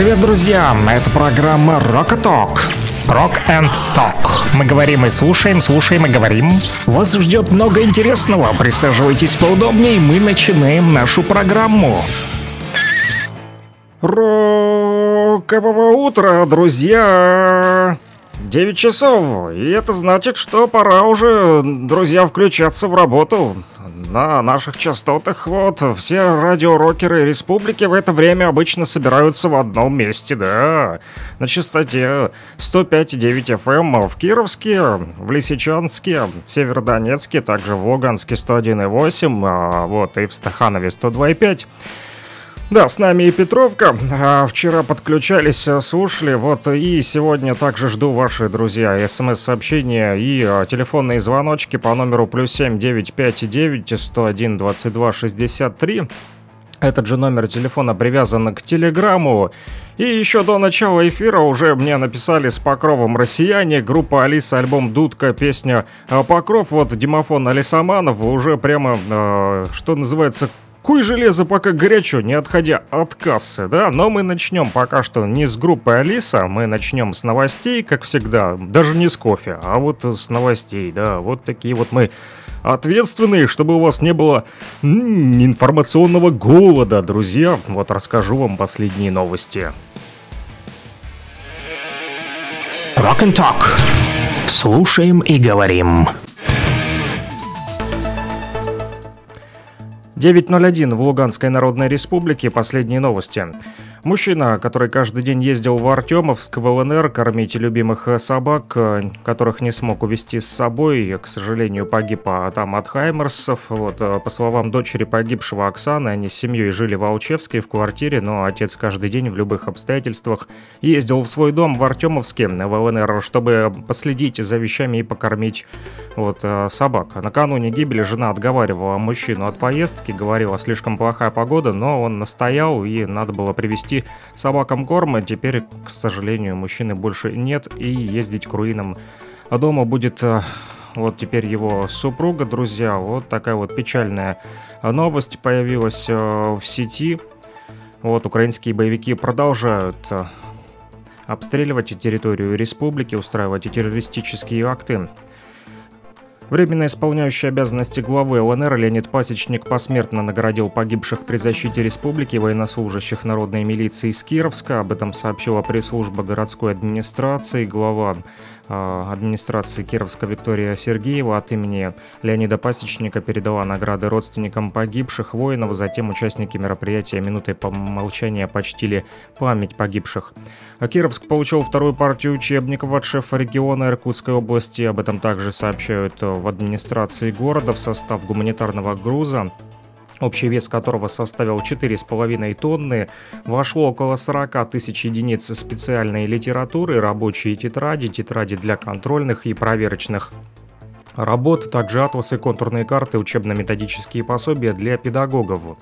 Привет, друзья! Это программа Rock Talk. Rock and Talk. Мы говорим и слушаем, слушаем и говорим. Вас ждет много интересного. Присаживайтесь поудобнее, мы начинаем нашу программу. Рокового утра, друзья! 9 часов, и это значит, что пора уже, друзья, включаться в работу на наших частотах. Вот, все радиорокеры республики в это время обычно собираются в одном месте, да. На частоте 105,9 FM в Кировске, в Лисичанске, в Северодонецке, также в Луганске 101,8, а, вот, и в Стаханове 102,5. Да, с нами и Петровка. А, вчера подключались, э, слушали. Вот и сегодня также жду ваши, друзья, смс-сообщения и а, телефонные звоночки по номеру плюс семь девять пять девять сто один двадцать два шестьдесят три. Этот же номер телефона привязан к телеграмму. И еще до начала эфира уже мне написали с Покровом «Россияне», группа Алиса, альбом «Дудка», песня а, «Покров». Вот Димофон Алисаманов уже прямо, э, что называется, Куй железо пока горячо, не отходя от кассы, да? Но мы начнем пока что не с группы Алиса, мы начнем с новостей, как всегда. Даже не с кофе, а вот с новостей, да. Вот такие вот мы ответственные, чтобы у вас не было м-м, информационного голода, друзья. Вот расскажу вам последние новости. Rock and Talk. Слушаем и говорим. 9.01 в Луганской Народной Республике. Последние новости. Мужчина, который каждый день ездил в Артемовск, в ЛНР, кормить любимых собак, которых не смог увезти с собой, к сожалению, погиб а там от Хаймерсов. Вот, по словам дочери погибшего Оксаны, они с семьей жили в Алчевске в квартире, но отец каждый день в любых обстоятельствах ездил в свой дом в Артемовске, в ЛНР, чтобы последить за вещами и покормить вот, собак. Накануне гибели жена отговаривала мужчину от поездки, говорила, слишком плохая погода, но он настоял и надо было привезти привезти собакам корма. Теперь, к сожалению, мужчины больше нет, и ездить к руинам дома будет э, вот теперь его супруга, друзья. Вот такая вот печальная новость появилась э, в сети. Вот украинские боевики продолжают э, обстреливать территорию республики, устраивать террористические акты. Временно исполняющий обязанности главы ЛНР Леонид Пасечник посмертно наградил погибших при защите республики военнослужащих народной милиции из Кировска. Об этом сообщила пресс-служба городской администрации. Глава администрации Кировска Виктория Сергеева от имени Леонида Пасечника передала награды родственникам погибших воинов. Затем участники мероприятия минутой помолчания почтили память погибших. Кировск получил вторую партию учебников от шефа региона Иркутской области. Об этом также сообщают в администрации города в состав гуманитарного груза общий вес которого составил 4,5 тонны, вошло около 40 тысяч единиц специальной литературы, рабочие тетради, тетради для контрольных и проверочных работ, также атласы, контурные карты, учебно-методические пособия для педагогов.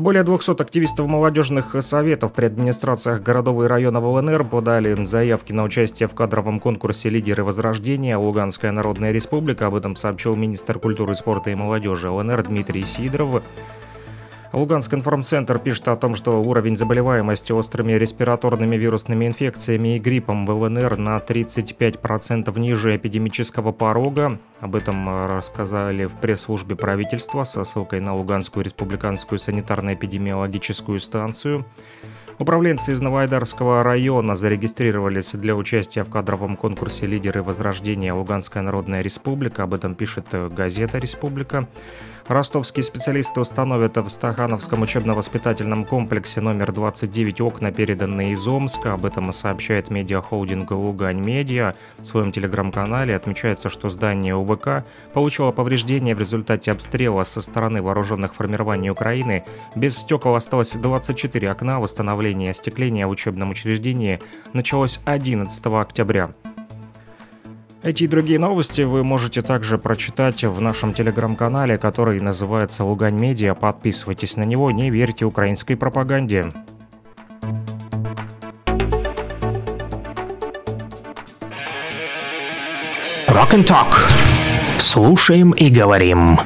Более 200 активистов молодежных советов при администрациях городов и районов ЛНР подали заявки на участие в кадровом конкурсе «Лидеры Возрождения» Луганская Народная Республика. Об этом сообщил министр культуры, спорта и молодежи ЛНР Дмитрий Сидоров. Луганск информцентр пишет о том, что уровень заболеваемости острыми респираторными вирусными инфекциями и гриппом в ЛНР на 35% ниже эпидемического порога. Об этом рассказали в пресс-службе правительства со ссылкой на Луганскую республиканскую санитарно-эпидемиологическую станцию. Управленцы из Новоайдарского района зарегистрировались для участия в кадровом конкурсе «Лидеры Возрождения Луганская Народная Республика». Об этом пишет газета «Республика». Ростовские специалисты установят в Стахановском учебно-воспитательном комплексе номер 29 окна, переданные из Омска. Об этом сообщает медиахолдинг «Лугань Медиа». В своем телеграм-канале отмечается, что здание УВК получило повреждение в результате обстрела со стороны вооруженных формирований Украины. Без стекол осталось 24 окна. Восстановление остекления в учебном учреждении началось 11 октября. Эти и другие новости вы можете также прочитать в нашем телеграм-канале, который называется «Лугань Медиа». Подписывайтесь на него, не верьте украинской пропаганде. Rock and Talk. Слушаем и говорим.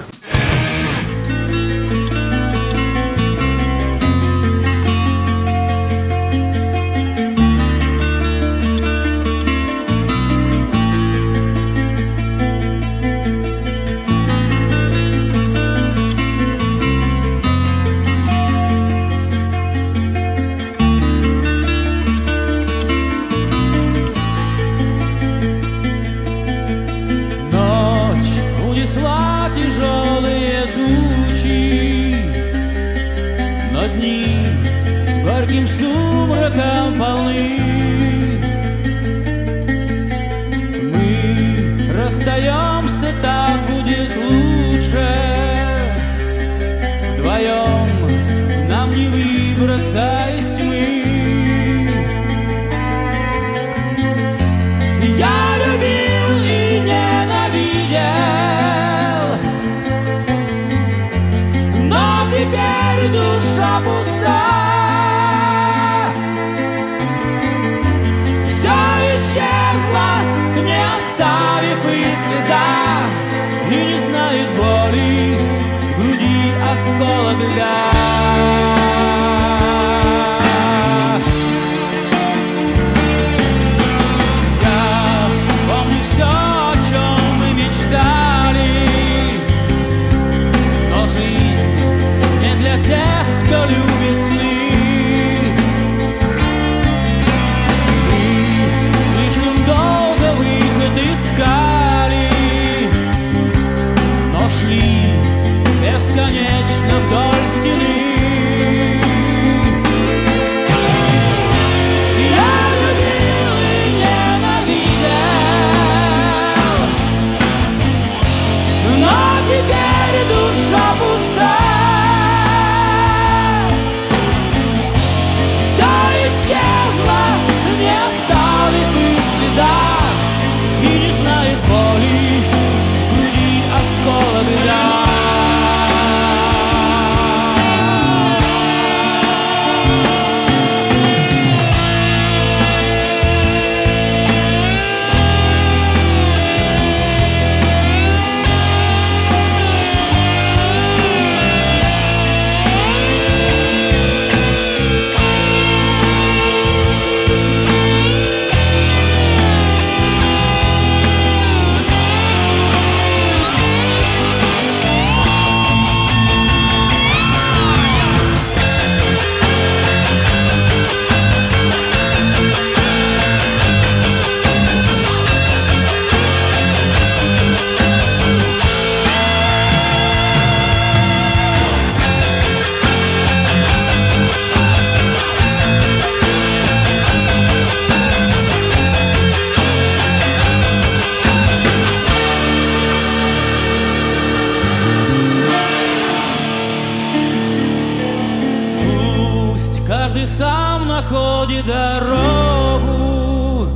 сам находит дорогу.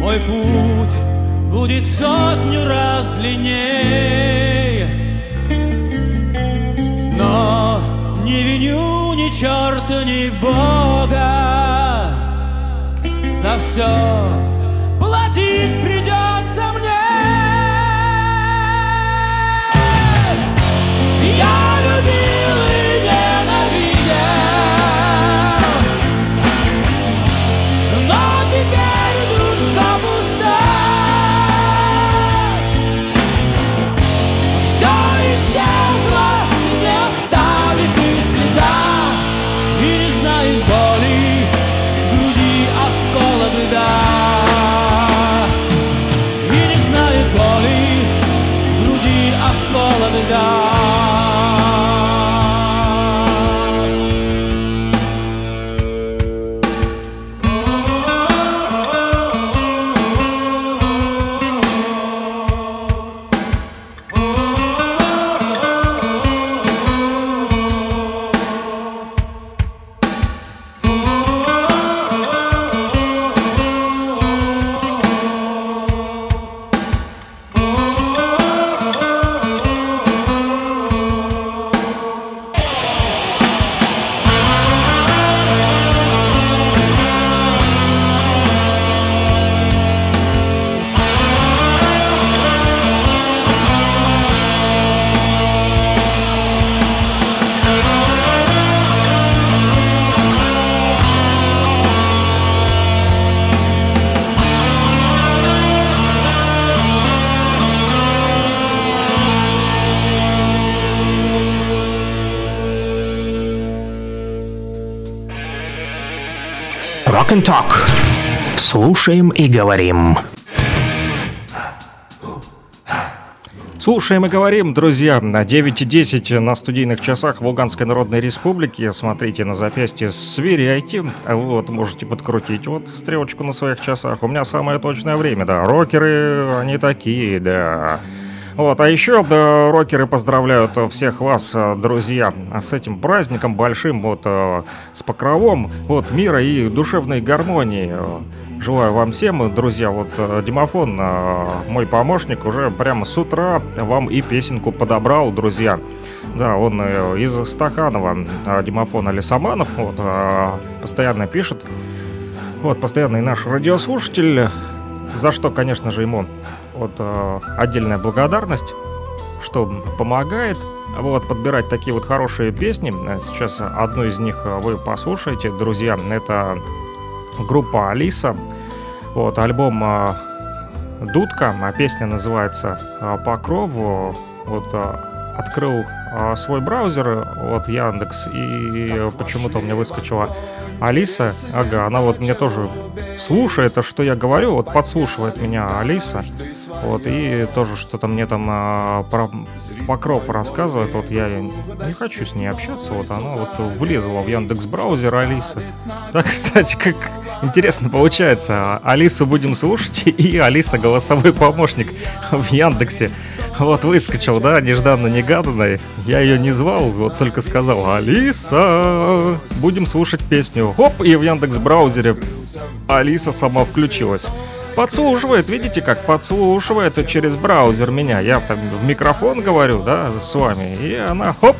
Мой путь будет сотню раз длиннее, но не виню ни черта, ни Бога за все Слушаем и говорим. Слушаем и говорим, друзья. 9.10 на студийных часах в Луганской Народной Республике. Смотрите на запястье, сверяйте. Вот, можете подкрутить вот стрелочку на своих часах. У меня самое точное время, да. Рокеры, они такие, да. Вот, а еще да, рокеры поздравляют всех вас, друзья, с этим праздником большим, вот, э, с покровом, вот, мира и душевной гармонии. Желаю вам всем, друзья, вот э, Димофон, э, мой помощник, уже прямо с утра вам и песенку подобрал, друзья. Да, он э, из Стаханова, Димофон Алисаманов, вот, постоянно пишет. Вот, постоянный наш радиослушатель, за что, конечно же, ему вот отдельная благодарность, что помогает вот, подбирать такие вот хорошие песни. Сейчас одну из них вы послушаете, друзья. Это группа Алиса. Вот, альбом э, Дудка, а песня называется э, Покров. Вот, э, открыл свой браузер, вот Яндекс, и почему-то у меня выскочила Алиса. Ага, она вот мне тоже слушает то, что я говорю, вот подслушивает меня Алиса. Вот, и тоже что-то мне там а, про Покров рассказывает. Вот я не хочу с ней общаться. Вот она вот влезла в Яндекс браузер Алиса. Да, кстати, как интересно получается. Алису будем слушать, и Алиса голосовой помощник в Яндексе. Вот выскочил, да, нежданно-негаданно. Я ее не звал, вот только сказал «Алиса, будем слушать песню». Хоп, и в Яндекс браузере Алиса сама включилась. Подслушивает, видите, как подслушивает через браузер меня. Я там в микрофон говорю, да, с вами, и она, хоп,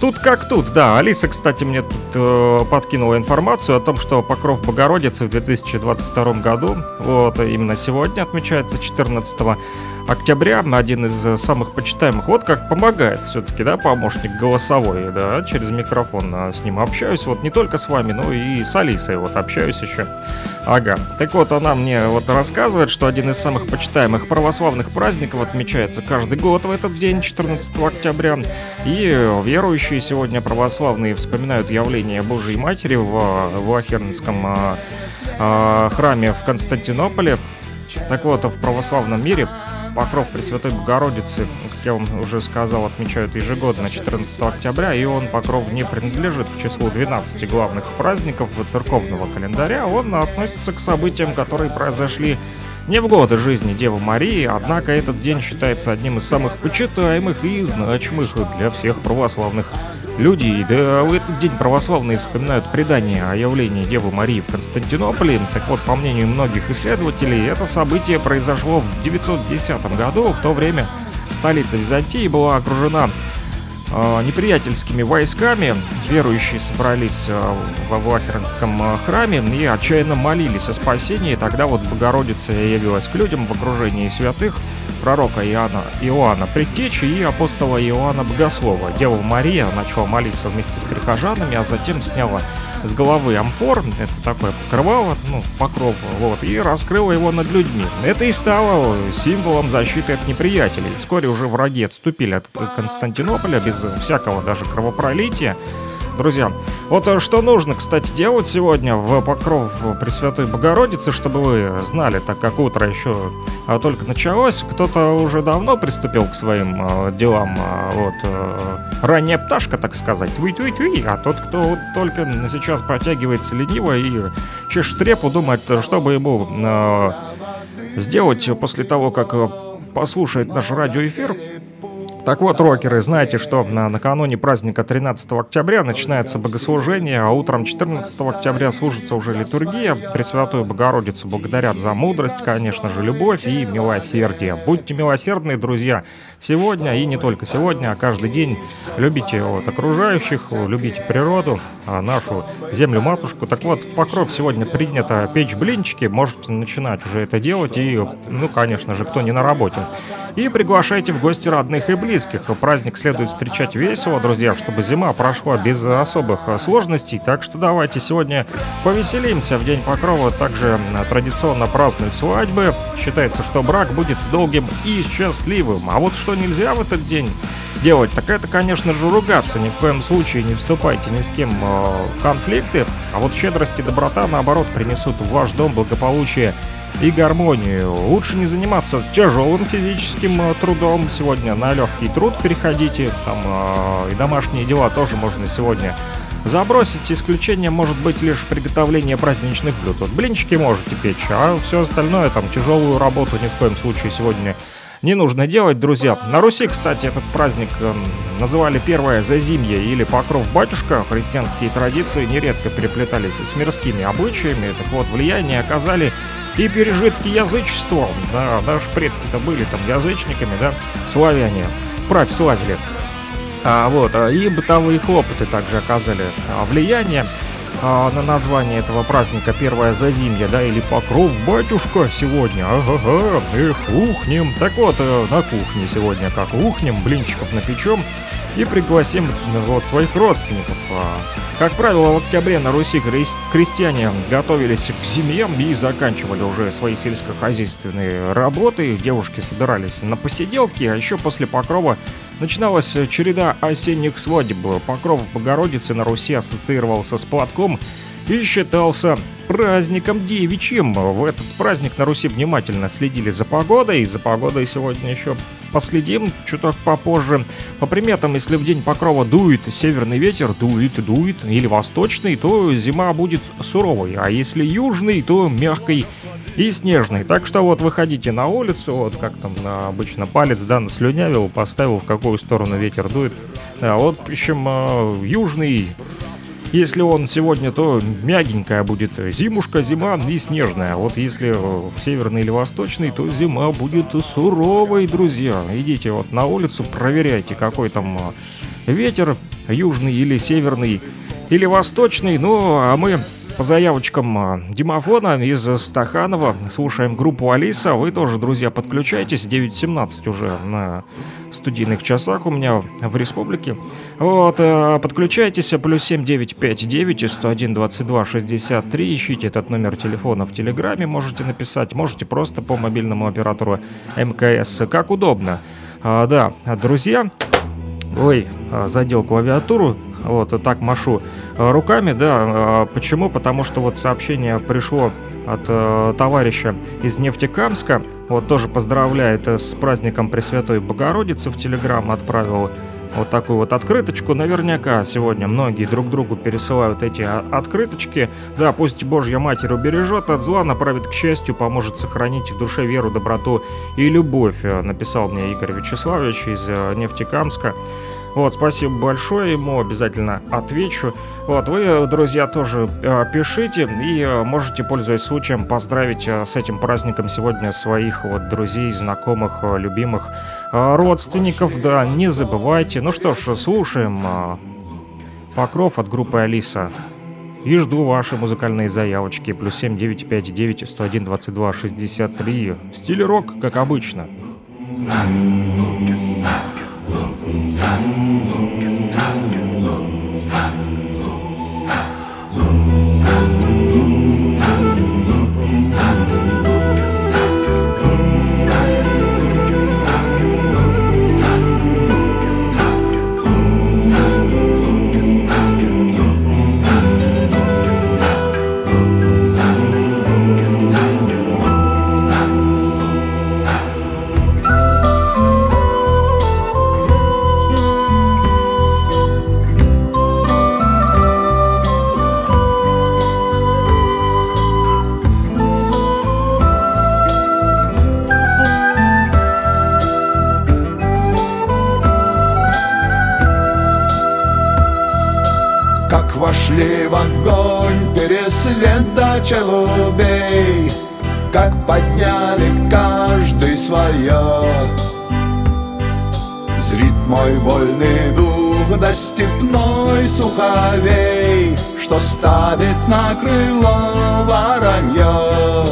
Тут как тут, да. Алиса, кстати, мне тут э, подкинула информацию о том, что Покров Богородицы в 2022 году, вот именно сегодня отмечается 14 октября, один из самых почитаемых. Вот как помогает все-таки, да, помощник голосовой, да, через микрофон а, с ним общаюсь. Вот не только с вами, но и с Алисой вот общаюсь еще. Ага. Так вот, она мне вот рассказывает, что один из самых почитаемых православных праздников отмечается каждый год в этот день, 14 октября. И верующие сегодня православные вспоминают явление Божьей Матери в, в Ахернском э, э, храме в Константинополе. Так вот, в православном мире Покров Пресвятой Богородицы, как я вам уже сказал, отмечают ежегодно 14 октября, и он, Покров, не принадлежит к числу 12 главных праздников церковного календаря, он относится к событиям, которые произошли не в годы жизни Девы Марии, однако этот день считается одним из самых почитаемых и значимых для всех православных людей. Да в этот день православные вспоминают предание о явлении Девы Марии в Константинополе. Так вот, по мнению многих исследователей, это событие произошло в 910 году. В то время столица Византии была окружена э, неприятельскими войсками. Верующие собрались э, в Авахернском э, храме и отчаянно молились о спасении. Тогда вот Богородица явилась к людям в окружении святых пророка Иоанна, Иоанна Предтечи и апостола Иоанна Богослова. Дева Мария начала молиться вместе с прихожанами, а затем сняла с головы амфор, это такое покрывало, ну, покров, вот, и раскрыла его над людьми. Это и стало символом защиты от неприятелей. Вскоре уже враги отступили от Константинополя без всякого даже кровопролития, друзья. Вот э, что нужно, кстати, делать сегодня в покров Пресвятой Богородицы, чтобы вы знали, так как утро еще а, только началось, кто-то уже давно приступил к своим э, делам, э, вот, ранняя пташка, так сказать, туй-туй-туй, а тот, кто вот только сейчас протягивается лениво и чешет трепу, думает, что бы ему сделать после того, как послушает наш радиоэфир, так вот, рокеры, знаете, что на, накануне праздника 13 октября начинается богослужение, а утром 14 октября служится уже литургия. Пресвятую Богородицу благодарят за мудрость, конечно же, любовь и милосердие. Будьте милосердны, друзья, сегодня и не только сегодня, а каждый день. Любите вот, окружающих, любите природу, а нашу землю-матушку. Так вот, в Покров сегодня принято печь блинчики, можете начинать уже это делать и, ну, конечно же, кто не на работе. И приглашайте в гости родных и близких. Праздник следует встречать весело, друзья, чтобы зима прошла без особых сложностей. Так что давайте сегодня повеселимся в День Покрова. Также традиционно празднуют свадьбы. Считается, что брак будет долгим и счастливым. А вот что нельзя в этот день делать, так это, конечно же, ругаться. Ни в коем случае не вступайте ни с кем э, в конфликты. А вот щедрость и доброта, наоборот, принесут в ваш дом благополучие и гармонию. Лучше не заниматься тяжелым физическим э, трудом сегодня, на легкий труд переходите, там э, и домашние дела тоже можно сегодня забросить. Исключение может быть лишь приготовление праздничных блюд. Вот блинчики можете печь, а все остальное, там тяжелую работу ни в коем случае сегодня нужно делать, друзья. На Руси, кстати, этот праздник э, называли первое зазимье или покров батюшка. Христианские традиции нередко переплетались с мирскими обычаями. Так вот, влияние оказали и пережитки язычества. Да, наши предки-то были там язычниками, да, славяне. Правь славили. А, вот, а, и бытовые хлопоты также оказали а, влияние а, на название этого праздника первое зазимье, да, или покров батюшка сегодня, ага, эх, ухнем. Так вот, э, на кухне сегодня как ухнем, блинчиков напечем и пригласим вот своих родственников. А, как правило, в октябре на Руси крестьяне готовились к зиме и заканчивали уже свои сельскохозяйственные работы. Девушки собирались на посиделки, а еще после покрова начиналась череда осенних свадеб. Покров Богородицы на Руси ассоциировался с платком и считался праздником девичьим. В этот праздник на Руси внимательно следили за погодой, и за погодой сегодня еще последим чуток попозже. По приметам, если в день покрова дует северный ветер, дует, дует, или восточный, то зима будет суровой, а если южный, то мягкой и снежной. Так что вот выходите на улицу, вот как там обычно палец, да, наслюнявил, поставил, в какую сторону ветер дует. А вот, в общем, э, южный если он сегодня, то мягенькая будет зимушка, зима и снежная. Вот если э, северный или восточный, то зима будет суровой, друзья. Идите вот на улицу, проверяйте, какой там э, ветер, южный или северный, или восточный. Ну, а мы по заявочкам а, Димофона из Стаханова слушаем группу Алиса. Вы тоже, друзья, подключайтесь. 9.17 уже на студийных часах у меня в республике. Вот, а, подключайтесь. Плюс 7959 101 22 63. Ищите этот номер телефона в Телеграме. Можете написать. Можете просто по мобильному оператору МКС. Как удобно. А, да, друзья. Ой, а, задел клавиатуру. Вот, так машу руками, да. Почему? Потому что вот сообщение пришло от э, товарища из Нефтекамска. Вот тоже поздравляет э, с праздником Пресвятой Богородицы в Телеграм отправил вот такую вот открыточку. Наверняка сегодня многие друг другу пересылают эти открыточки. Да, пусть Божья Матерь убережет от зла, направит к счастью, поможет сохранить в душе веру, доброту и любовь, э, написал мне Игорь Вячеславович из э, Нефтекамска. Вот, спасибо большое, ему обязательно отвечу. Вот, вы, друзья, тоже э, пишите и э, можете, пользуясь случаем, поздравить э, с этим праздником сегодня своих вот друзей, знакомых, любимых родственников. Да, не забывайте. Ну что ж, слушаем Покров от группы Алиса. И жду ваши музыкальные заявочки. Плюс 7 959 101 22 63. В стиле рок, как обычно. Sangham челубей Как подняли каждый свое Зрит мой вольный дух до степной суховей Что ставит на крыло воронье.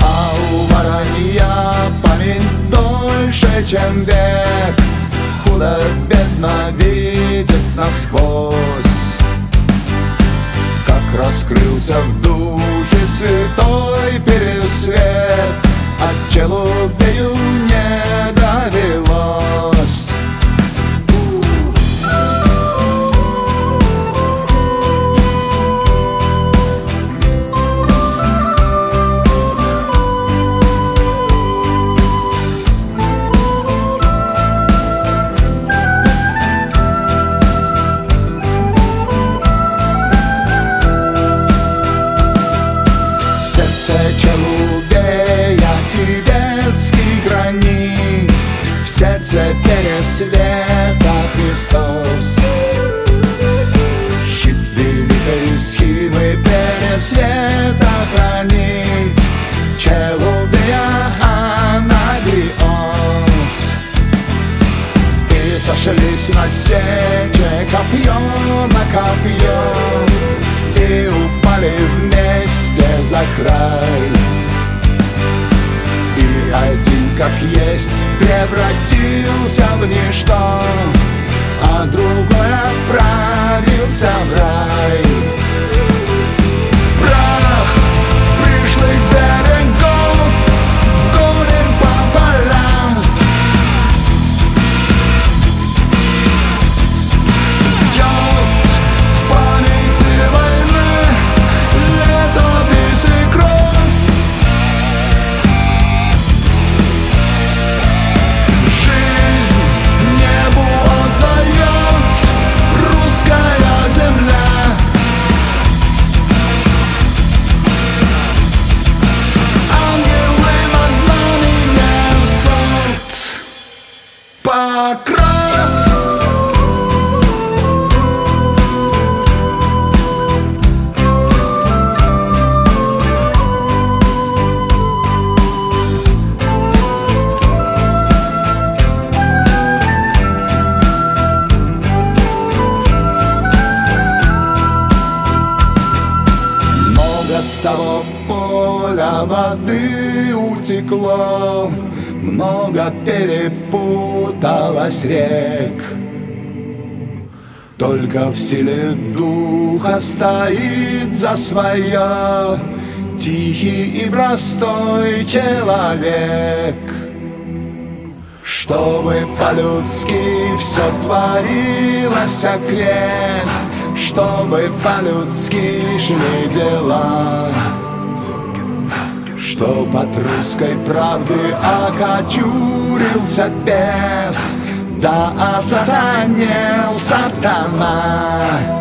А у воронья память дольше, чем век. Худо-бедно видит насквозь раскрылся в духе святой пересвет От челубею не довелось сердце я Тибетский гранит В сердце пересвет. Край. И один как есть превратился в ничто А другой отправился в рай Только в силе духа стоит за свое Тихий и простой человек. Чтобы по-людски все творилось окрест, Чтобы по-людски шли дела. Чтоб от русской правды окочурился бес, Да осатанел сатана.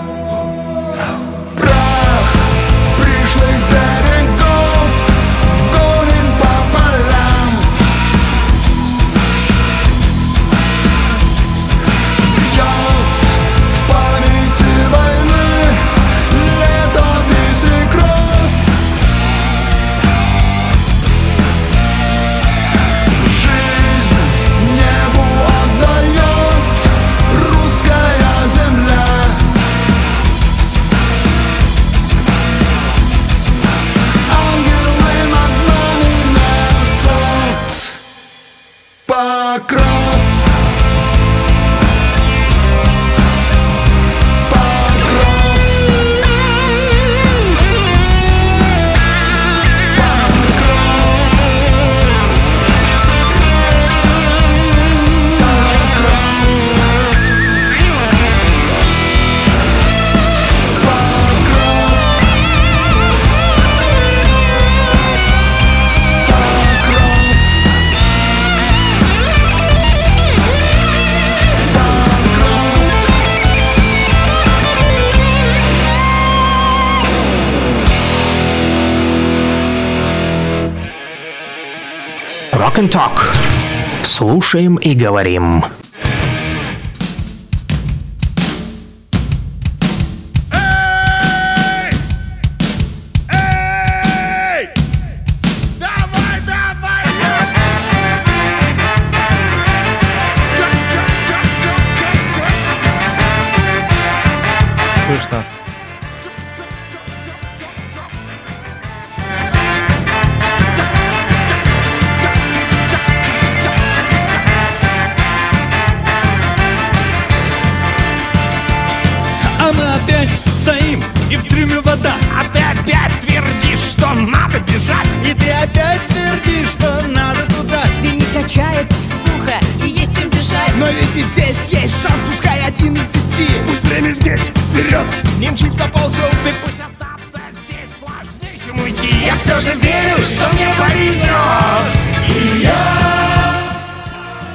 Rock and Talk. Слушаем и говорим. Слышно.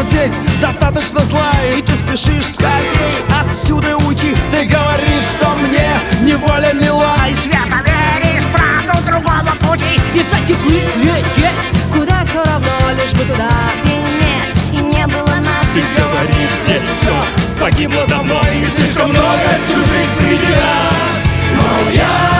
она здесь достаточно злая И ты спешишь скорей отсюда уйти. Ты говоришь, что мне неволя мила. Ай, свято веришь правду другого пути. Бежать и быть, лететь. Куда все равно, лишь бы туда, где нет И не было нас. Ты говоришь, здесь все погибло давно И слишком много чужих среди нас. Но я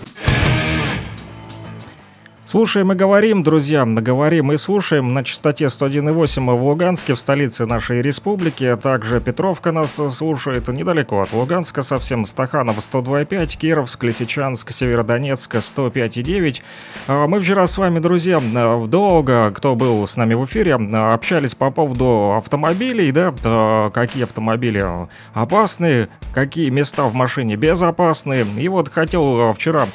Слушаем и говорим, друзья, говорим и слушаем на частоте 101,8 в Луганске, в столице нашей республики. а Также Петровка нас слушает недалеко от Луганска, совсем Стаханов 102,5, Кировск, Лисичанск, Северодонецк 105,9. А Мы вчера с вами, друзья, долго, кто был с нами в эфире, общались по поводу автомобилей, да, а, какие автомобили опасны, какие места в машине безопасны. И вот хотел вчера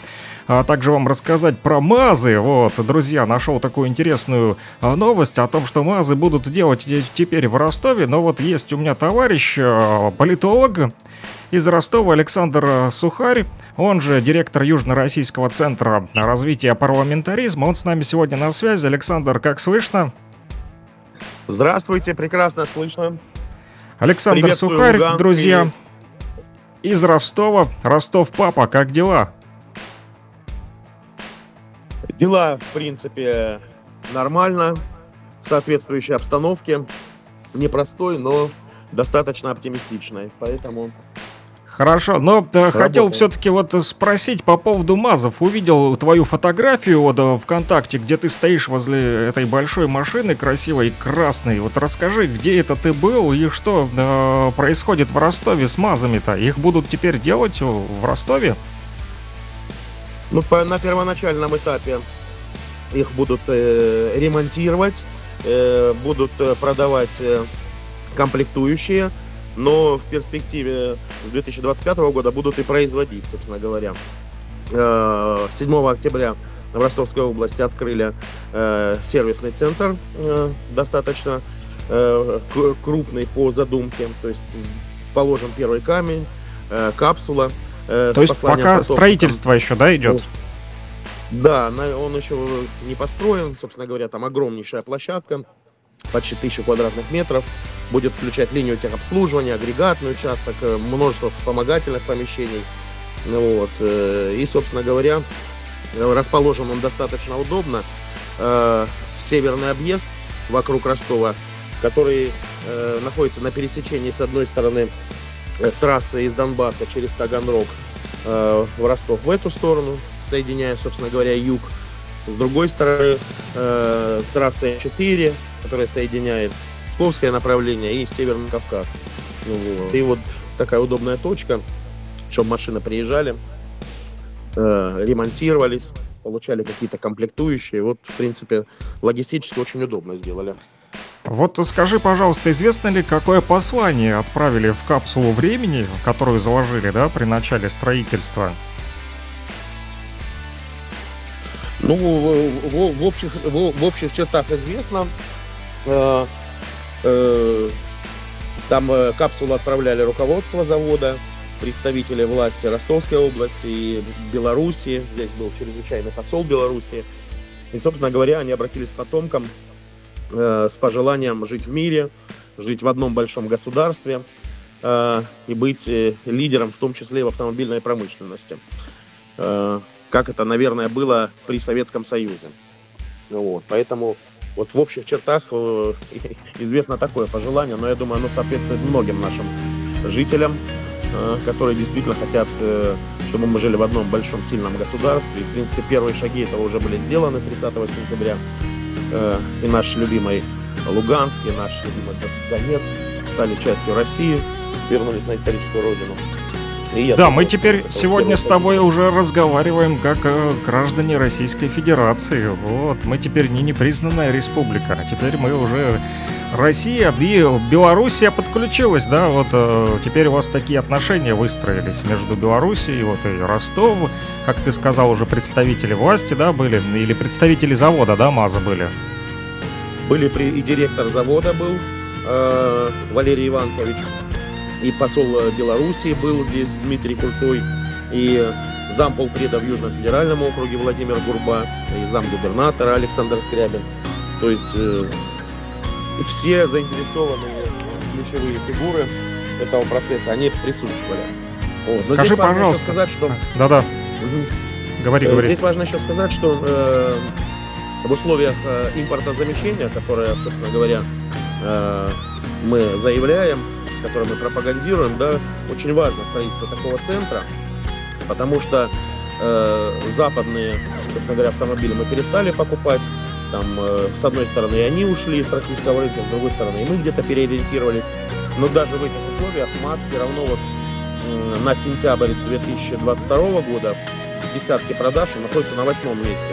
а также вам рассказать про МАЗы. Вот, друзья, нашел такую интересную а, новость о том, что МАЗы будут делать те- теперь в Ростове. Но вот есть у меня товарищ, а, политолог из Ростова Александр Сухарь, он же директор Южно-Российского центра развития парламентаризма. Он с нами сегодня на связи. Александр, как слышно? Здравствуйте, прекрасно слышно. Александр Сухарь, Луганск друзья, из Ростова. Ростов, папа, как дела? Дела, в принципе, нормально, в соответствующей обстановке. Непростой, но достаточно оптимистичной. Поэтому Хорошо, но э, хотел Работаем. все-таки вот спросить по поводу МАЗов. Увидел твою фотографию вот э, ВКонтакте, где ты стоишь возле этой большой машины красивой, красной. Вот расскажи, где это ты был и что э, происходит в Ростове с МАЗами-то? Их будут теперь делать в Ростове? Ну, по- на первоначальном этапе их будут э, ремонтировать, э, будут э, продавать э, комплектующие, но в перспективе с 2025 года будут и производить, собственно говоря. Э, 7 октября в Ростовской области открыли э, сервисный центр, э, достаточно э, крупный по задумке, то есть положен первый камень, э, капсула. Э, То есть пока там, строительство еще, да, идет? да, он еще не построен, собственно говоря, там огромнейшая площадка, почти тысячу квадратных метров, будет включать линию техобслуживания, агрегатный участок, э, множество вспомогательных помещений. Ну Вот. э, И, собственно говоря, расположен он достаточно удобно. Северный объезд вокруг Ростова, который находится на пересечении с одной стороны э, трассы из Донбасса через Таганрог э, в Ростов в эту сторону, соединяя, собственно говоря, юг. С другой стороны, э, трасса 4, которая соединяет Псковское направление и Северный Кавказ. Ну вот. И вот такая удобная точка, чтобы машины приезжали, ремонтировались, получали какие-то комплектующие. Вот, в принципе, логистически очень удобно сделали. Вот скажи, пожалуйста, известно ли, какое послание отправили в капсулу времени, которую заложили, да, при начале строительства? Ну, в, в- в общих, в, в общих чертах известно. Э, э, там э, капсулу отправляли руководство завода, представители власти Ростовской области и Белоруссии. Здесь был чрезвычайный посол Белоруссии. И, собственно говоря, они обратились к потомкам э, с пожеланием жить в мире, жить в одном большом государстве э, и быть э, лидером, в том числе и в автомобильной промышленности. Э, как это, наверное, было при Советском Союзе. Вот, поэтому вот в общих чертах э, известно такое пожелание, но я думаю, оно соответствует многим нашим жителям, э, которые действительно хотят, э, чтобы мы жили в одном большом сильном государстве. И, в принципе, первые шаги этого уже были сделаны 30 сентября. Э, и наш любимый Луганск, и наш любимый Донецк стали частью России, вернулись на историческую родину. И Да, думаю, мы теперь сегодня с тобой уже разговариваем как э, граждане Российской Федерации. Вот, мы теперь не непризнанная республика, а теперь мы уже Россия, и Белоруссия подключилась, да, вот э, теперь у вас такие отношения выстроились между Белоруссией, вот и Ростов, как ты сказал, уже представители власти, да, были, или представители завода, да, МАЗа были. Были при, и директор завода был э, Валерий Иванкович, и посол э, Белоруссии был здесь Дмитрий Крутой, и замполпреда в Южном федеральном округе Владимир Гурба, и замгубернатора Александр Скрябин. То есть э, все заинтересованные ключевые фигуры этого процесса, они присутствовали. Вот. Но Скажи, здесь важно еще пожалуйста. сказать, что Да-да, Мгм. говори, Э, говори. Здесь важно еще сказать, что э, в условиях э, импортозамещения, которое, собственно говоря, э, мы заявляем, которое мы пропагандируем, да, очень важно строительство такого центра, потому что э, западные, собственно говоря, автомобили мы перестали покупать. Там, э, с одной стороны, и они ушли с российского рынка, с другой стороны, и мы где-то переориентировались. Но даже в этих условиях МАЗ все равно вот на сентябрь 2022 года в десятке продаж находится на восьмом месте.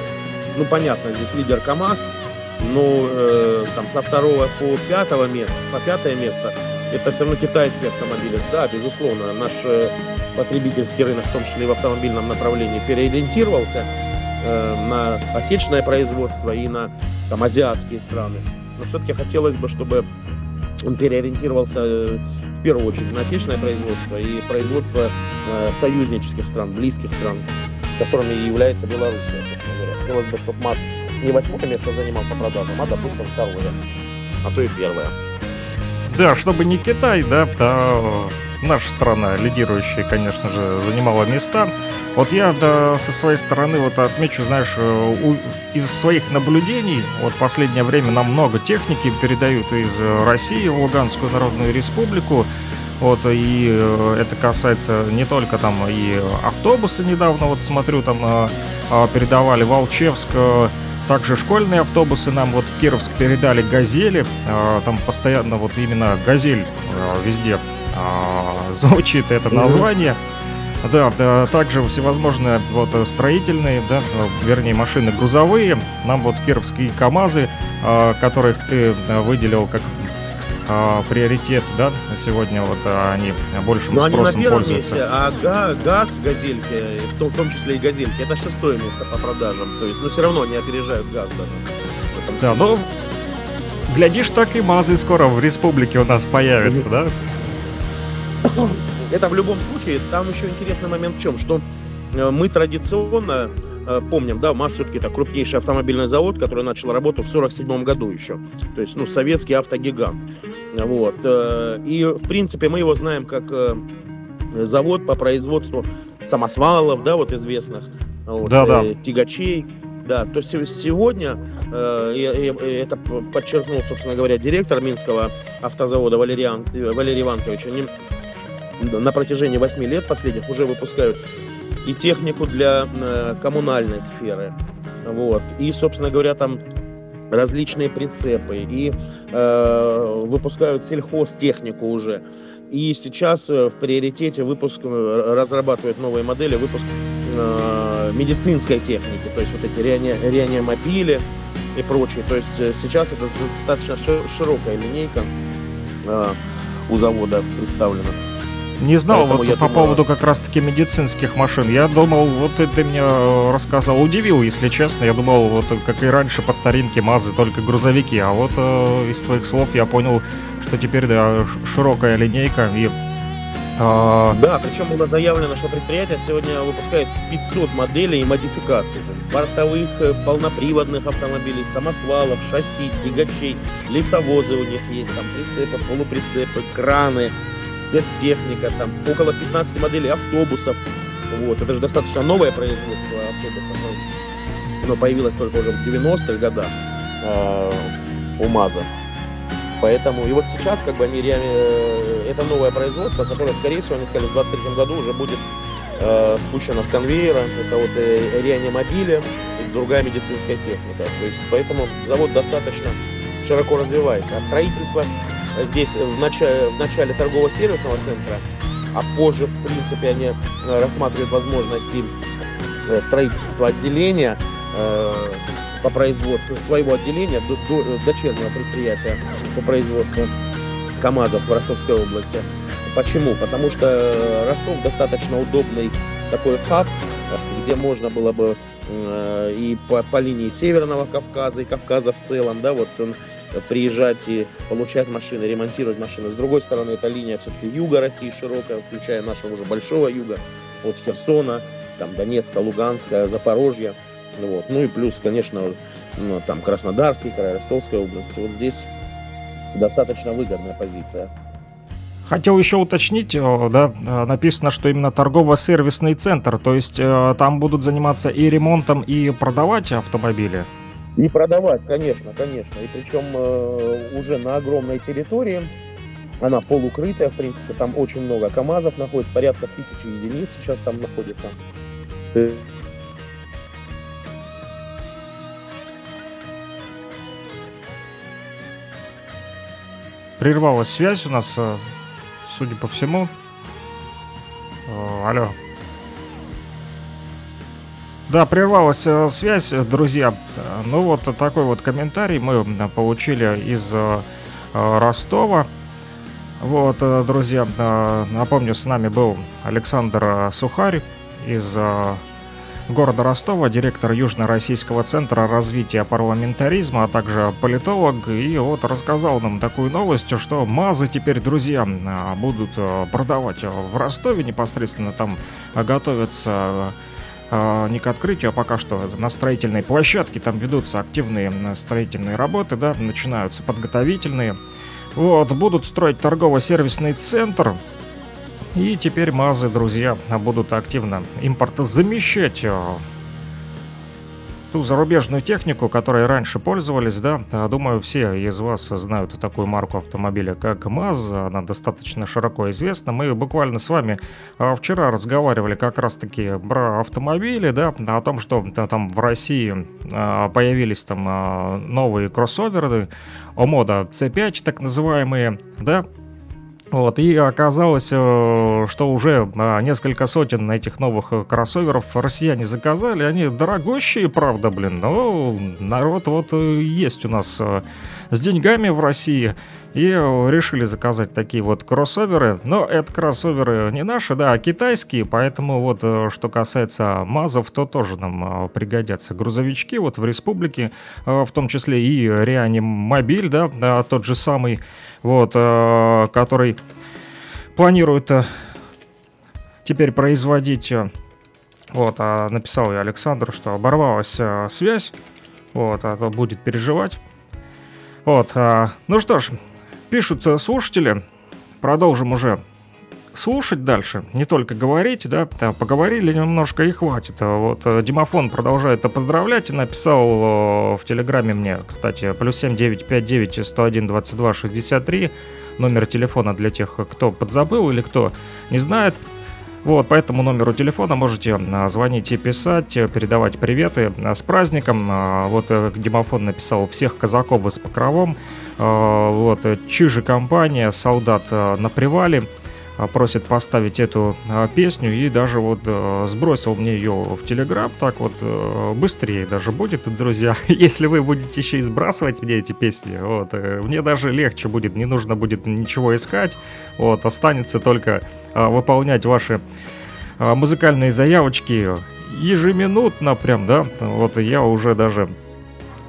Ну, понятно, здесь лидер КАМАЗ, но э, там со второго по пятого места, по пятое место, это все равно китайские автомобили. Да, безусловно, наш э, потребительский рынок, в том числе и в автомобильном направлении, переориентировался э, на отечественное производство и на там, азиатские страны. Но все-таки хотелось бы, чтобы он переориентировался э, в первую очередь на отечественное производство и производство э, союзнических стран, близких стран, которыми является Белоруссия, собственно говоря. Хотелось бы, чтобы МАЗ не восьмое место занимал по продажам, а, допустим, второе, а то и первое. Да, чтобы не Китай, да, то наша страна, лидирующая, конечно же, занимала места. Вот я да, со своей стороны вот отмечу, знаешь, э, у- из своих наблюдений, вот последнее время нам много техники передают из э, России в Луганскую Народную Республику. Вот, и э, это касается не только там и автобусы недавно, вот смотрю, там передавали Волчевск, также школьные автобусы нам вот в Кировск передали «Газели». Там постоянно вот именно «Газель» везде э, звучит это название. Да, да, также всевозможные вот э, строительные, да, э, вернее машины грузовые. Нам вот кировские КАМАЗы, э, которых ты э, выделил как э, приоритет, да, сегодня вот они большим Но они на спросом первом пользуются. месте, а га- ГАЗ, газельки, в том, в том числе и газельки, это шестое место по продажам. То есть, ну, все равно они опережают ГАЗ даже. Да, ну, глядишь, так и МАЗы скоро в республике у нас появятся, да? Это в любом случае, там еще интересный момент в чем, что э, мы традиционно э, помним, да, МАЗ все-таки это крупнейший автомобильный завод, который начал работу в 47 году еще. То есть, ну, советский автогигант. Вот. э, И, в принципе, мы его знаем как завод по производству самосвалов, да, вот известных, вот, Да-да. э, тягачей. Да, то есть се- сегодня, э, это подчеркнул, собственно говоря, директор Минского автозавода Валериан, э, Валерий Иванович, они на протяжении 8 лет последних уже выпускают и технику для э, коммунальной сферы, вот, и, собственно говоря, там различные прицепы, и э, выпускают сельхозтехнику уже. И сейчас э, в приоритете выпуск, э, разрабатывают новые модели, выпуск э, медицинской техники, то есть вот эти реани- реанимобили и прочее. То есть сейчас это достаточно ши- широкая линейка э, у завода представлена. Не знал Поэтому вот я по думаю- поводу как раз-таки медицинских машин. Я думал, вот ты, ты мне рассказал, удивил, если честно. Я думал, вот как и раньше по старинке МАЗы только грузовики. А вот э, из твоих слов я понял, что теперь да, широкая линейка и э, Да, причем было заявлено, что предприятие сегодня выпускает 500 моделей и модификаций. Бортовых, э, полноприводных автомобилей, самосвалов, шасси, тягачей, лесовозы у них есть, там прицепы, полуприцепы, краны, спецтехника, там около 15 моделей автобусов. Вот, это же достаточно новое производство автобусов. ну, Оно появилось только уже в 90-х годах э, у МАЗа. Поэтому, и вот сейчас, как бы, они реально, э, это новое производство, которое, скорее всего, они сказали, в 23 году уже будет э, спущена с конвейера. Это вот э, реанимобили и другая медицинская техника. То есть, поэтому завод достаточно широко развивается. А строительство здесь в начале, в начале торгово-сервисного центра, а позже, в принципе, они э, рассматривают возможности э, строительства отделения э, по производству своего отделения, до, до, дочернего предприятия по производству КАМАЗов в Ростовской области. Почему? Потому что Ростов достаточно удобный такой хаб, где можно было бы и по, по линии Северного Кавказа, и Кавказа в целом, да, вот он приезжать и получать машины, ремонтировать машины. С другой стороны, это линия все-таки юга России широкая, включая нашего уже большого юга, от Херсона, там Донецка, Луганска, Запорожья. Вот. Ну и плюс, конечно, ну, там Краснодарский край, Ростовская область. Вот здесь достаточно выгодная позиция. Хотел еще уточнить, э, да, э, написано, что именно торгово-сервисный центр, то есть э, там будут заниматься и ремонтом, и продавать автомобили? И продавать, конечно, конечно. И причем э, уже на огромной территории. Она полукрытая, в принципе, там очень много КАМАЗов находится, порядка тысячи единиц сейчас там находится. Прервалась связь у нас, э, судя по всему. Э, алло. Да, прервалась э, связь, друзья. Ну вот такой вот комментарий мы получили из Ростова. Вот, друзья, напомню, с нами был Александр Сухарь из города Ростова, директор Южно-Российского центра развития парламентаризма, а также политолог. И вот рассказал нам такую новость, что МАЗы теперь, друзья, будут продавать в Ростове непосредственно. Там готовятся а, не к открытию, а пока что на строительной площадке. Там ведутся активные строительные работы, да, начинаются подготовительные. Вот, будут строить торгово-сервисный центр, и теперь МАЗы, друзья, будут активно импортозамещать э, ту зарубежную технику, которой раньше пользовались, да, думаю, все из вас знают такую марку автомобиля, как МАЗ, она достаточно широко известна. Мы буквально с вами э, вчера разговаривали как раз-таки про автомобили, да, о том, что там в России э, появились там новые кроссоверы, Омода C5 так называемые, да, вот, и оказалось, э, что уже а, несколько сотен этих новых э, кроссоверов россияне заказали. Они дорогущие, правда, блин, но народ вот э, есть у нас с деньгами в России. И решили заказать такие вот кроссоверы. Но это кроссоверы не наши, да, а китайские. Поэтому вот, что касается МАЗов, то тоже нам пригодятся грузовички вот в республике. В том числе и Реанимобиль, да, тот же самый вот, э, который планирует э, теперь производить. Э, вот, а написал я Александр, что оборвалась связь. Вот, а то будет переживать. Вот, ну что ж, пишут слушатели. Продолжим уже слушать дальше, не только говорить, да, поговорили немножко и хватит. А вот э, Димофон продолжает поздравлять и написал э, в Телеграме мне, кстати, плюс 7959 101 22 63, номер телефона для тех, кто подзабыл или кто не знает. Вот, по этому номеру телефона можете а, звонить и писать, э, передавать приветы с праздником. А, вот Димофон написал всех казаков с покровом. Вот, Чижи компания, солдат на привале. А, просит поставить эту а, песню и даже вот а, сбросил мне ее в Телеграм, так вот быстрее даже будет, друзья, если вы будете еще и сбрасывать мне эти песни, вот, э, мне даже легче будет, не нужно будет ничего искать, вот, останется только выполнять ваши музыкальные заявочки ежеминутно прям, да, вот я уже даже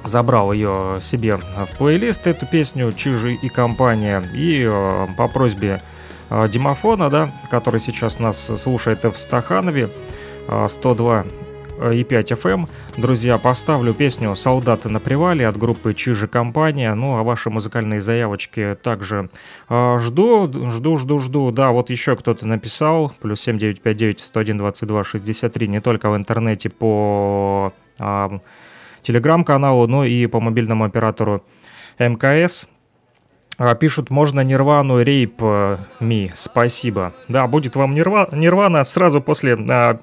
забрал ее себе в плейлист, эту песню «Чижи и компания», и по просьбе Димофона, да, который сейчас нас слушает в Стаханове, 102 и 5 FM. Друзья, поставлю песню «Солдаты на привале» от группы Чижи Компания. Ну, а ваши музыкальные заявочки также э, жду, жду, жду, жду. Да, вот еще кто-то написал. Плюс 7959 101 22 63. Не только в интернете по э, телеграм-каналу, но и по мобильному оператору МКС. А, Пишут, можно Нирвану Рейп э, Ми. Спасибо. Да, будет вам Нирва... Нирвана сразу после а,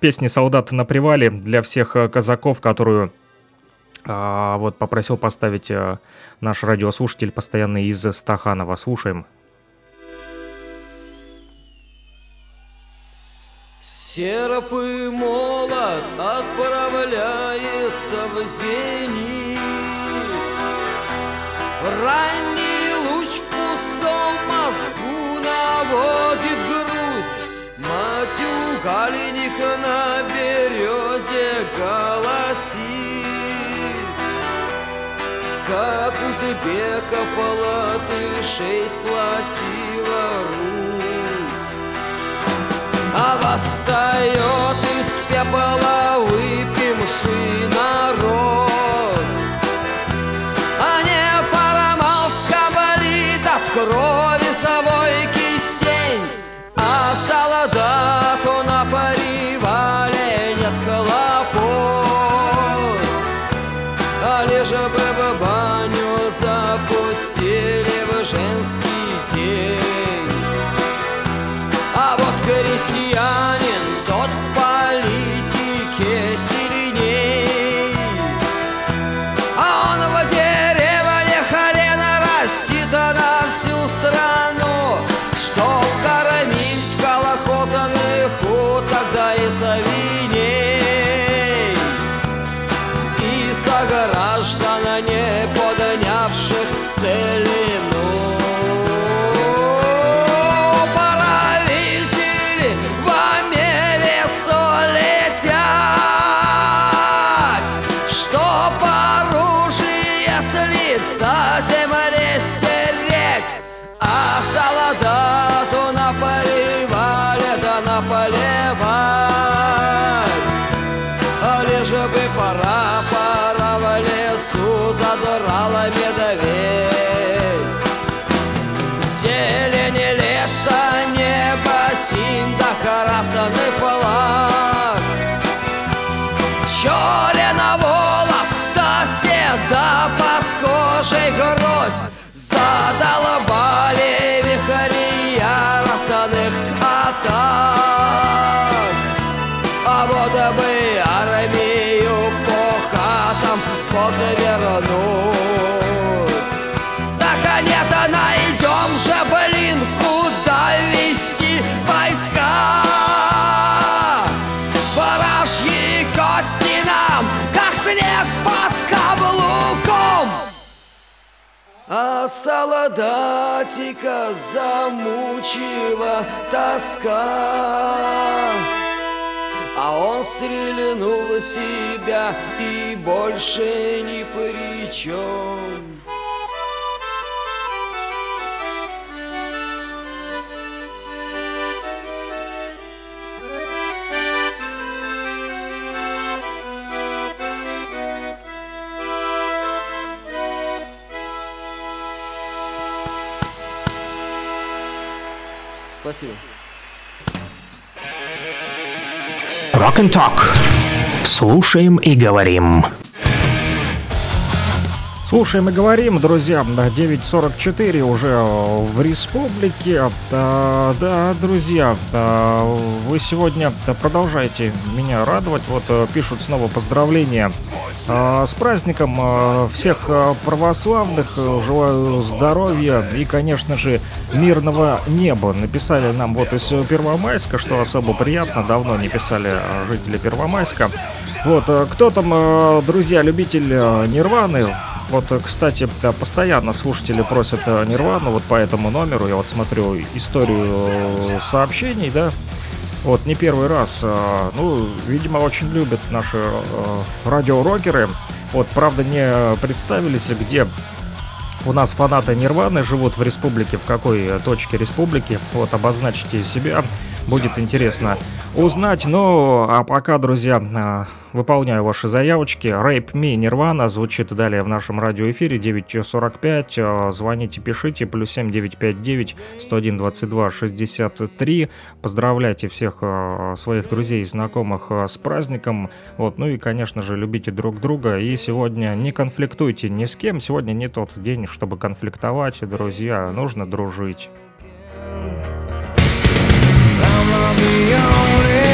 песни «Солдаты на привале» для всех э, казаков, которую а, вот попросил поставить а, наш радиослушатель постоянно из Стаханова. Слушаем. Серп и молот отправляется в зенит. Оленик на березе голосит. Как узбеков латышей сплотила Русь. А восстает из пепла выпивший народ А не Парамалска болит от крови совой кистень А солдату на солдатика замучила тоска. А он стрельнул себя и больше ни при чем. Спасибо. Rock and Talk. Слушаем и говорим. Слушаем и говорим, друзья, да, 9.44 уже в республике. Да, да, друзья, да, вы сегодня продолжаете меня радовать. Вот э, пишут снова поздравления с праздником всех православных. Э, Желаю здоровья и, конечно же, мирного неба. Написали нам вот из Первомайска, что особо приятно. Давно не писали а, жители Первомайска. Вот, э, кто там, э, друзья, любитель э, Нирваны, вот, кстати, постоянно слушатели просят Нирвану, вот по этому номеру, я вот смотрю историю сообщений, да, вот, не первый раз, ну, видимо, очень любят наши радиорокеры, вот, правда, не представились, где у нас фанаты Нирваны живут в республике, в какой точке республики, вот, обозначьте себя. Будет интересно узнать. Ну, а пока, друзья, а, выполняю ваши заявочки. Rape Me Nirvana звучит далее в нашем радиоэфире 9.45. А, Звоните, пишите. Плюс 7959 101 22 63. Поздравляйте всех а, своих друзей и знакомых с праздником. Вот, ну и, конечно же, любите друг друга. И сегодня не конфликтуйте ни с кем. Сегодня не тот день, чтобы конфликтовать, друзья. Нужно дружить. I'm the only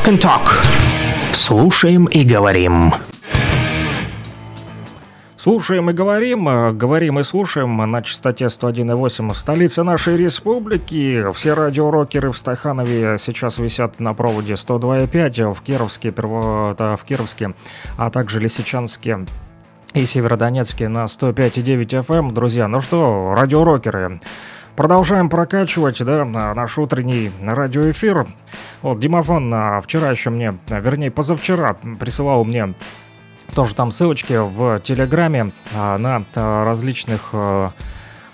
Rock and Talk. Слушаем и говорим. Слушаем и говорим, э, говорим и слушаем на частоте 101,8 в столице нашей республики. Все радиорокеры в Стаханове сейчас висят на проводе 102,5 в Кировске, в Кировске, а также Лисичанске и Северодонецке на 105,9 FM. Друзья, ну что, радиорокеры, Продолжаем прокачивать, да, на- наш утренний радиоэфир. Вот, Димофон а, вчера еще мне, а, вернее, позавчера присылал мне тоже там ссылочки в Телеграме а, на различных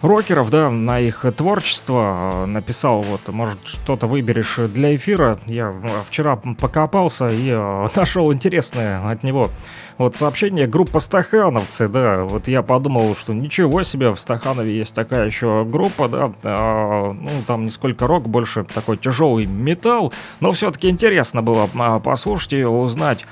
рокеров, да, на их творчество. Написал, вот, может, что-то выберешь для эфира. Я вчера покопался и нашел интересное от него. Вот сообщение группа Стахановцы, да, вот я подумал, что ничего себе, в Стаханове есть такая еще группа, да, а, ну, там не сколько рок, больше такой тяжелый металл, но все-таки интересно было а, послушать и узнать,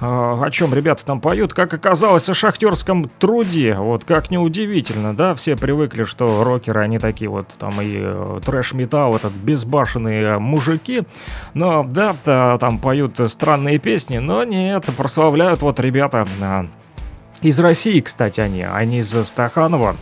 о чем ребята там поют, как оказалось, о шахтерском труде. Вот как неудивительно, да, все привыкли, что рокеры, они такие вот там и э, трэш-металл, этот безбашенные мужики. Но да, та- там поют странные песни, но нет, прославляют вот ребята а, из России, кстати, они, они из Стаханова.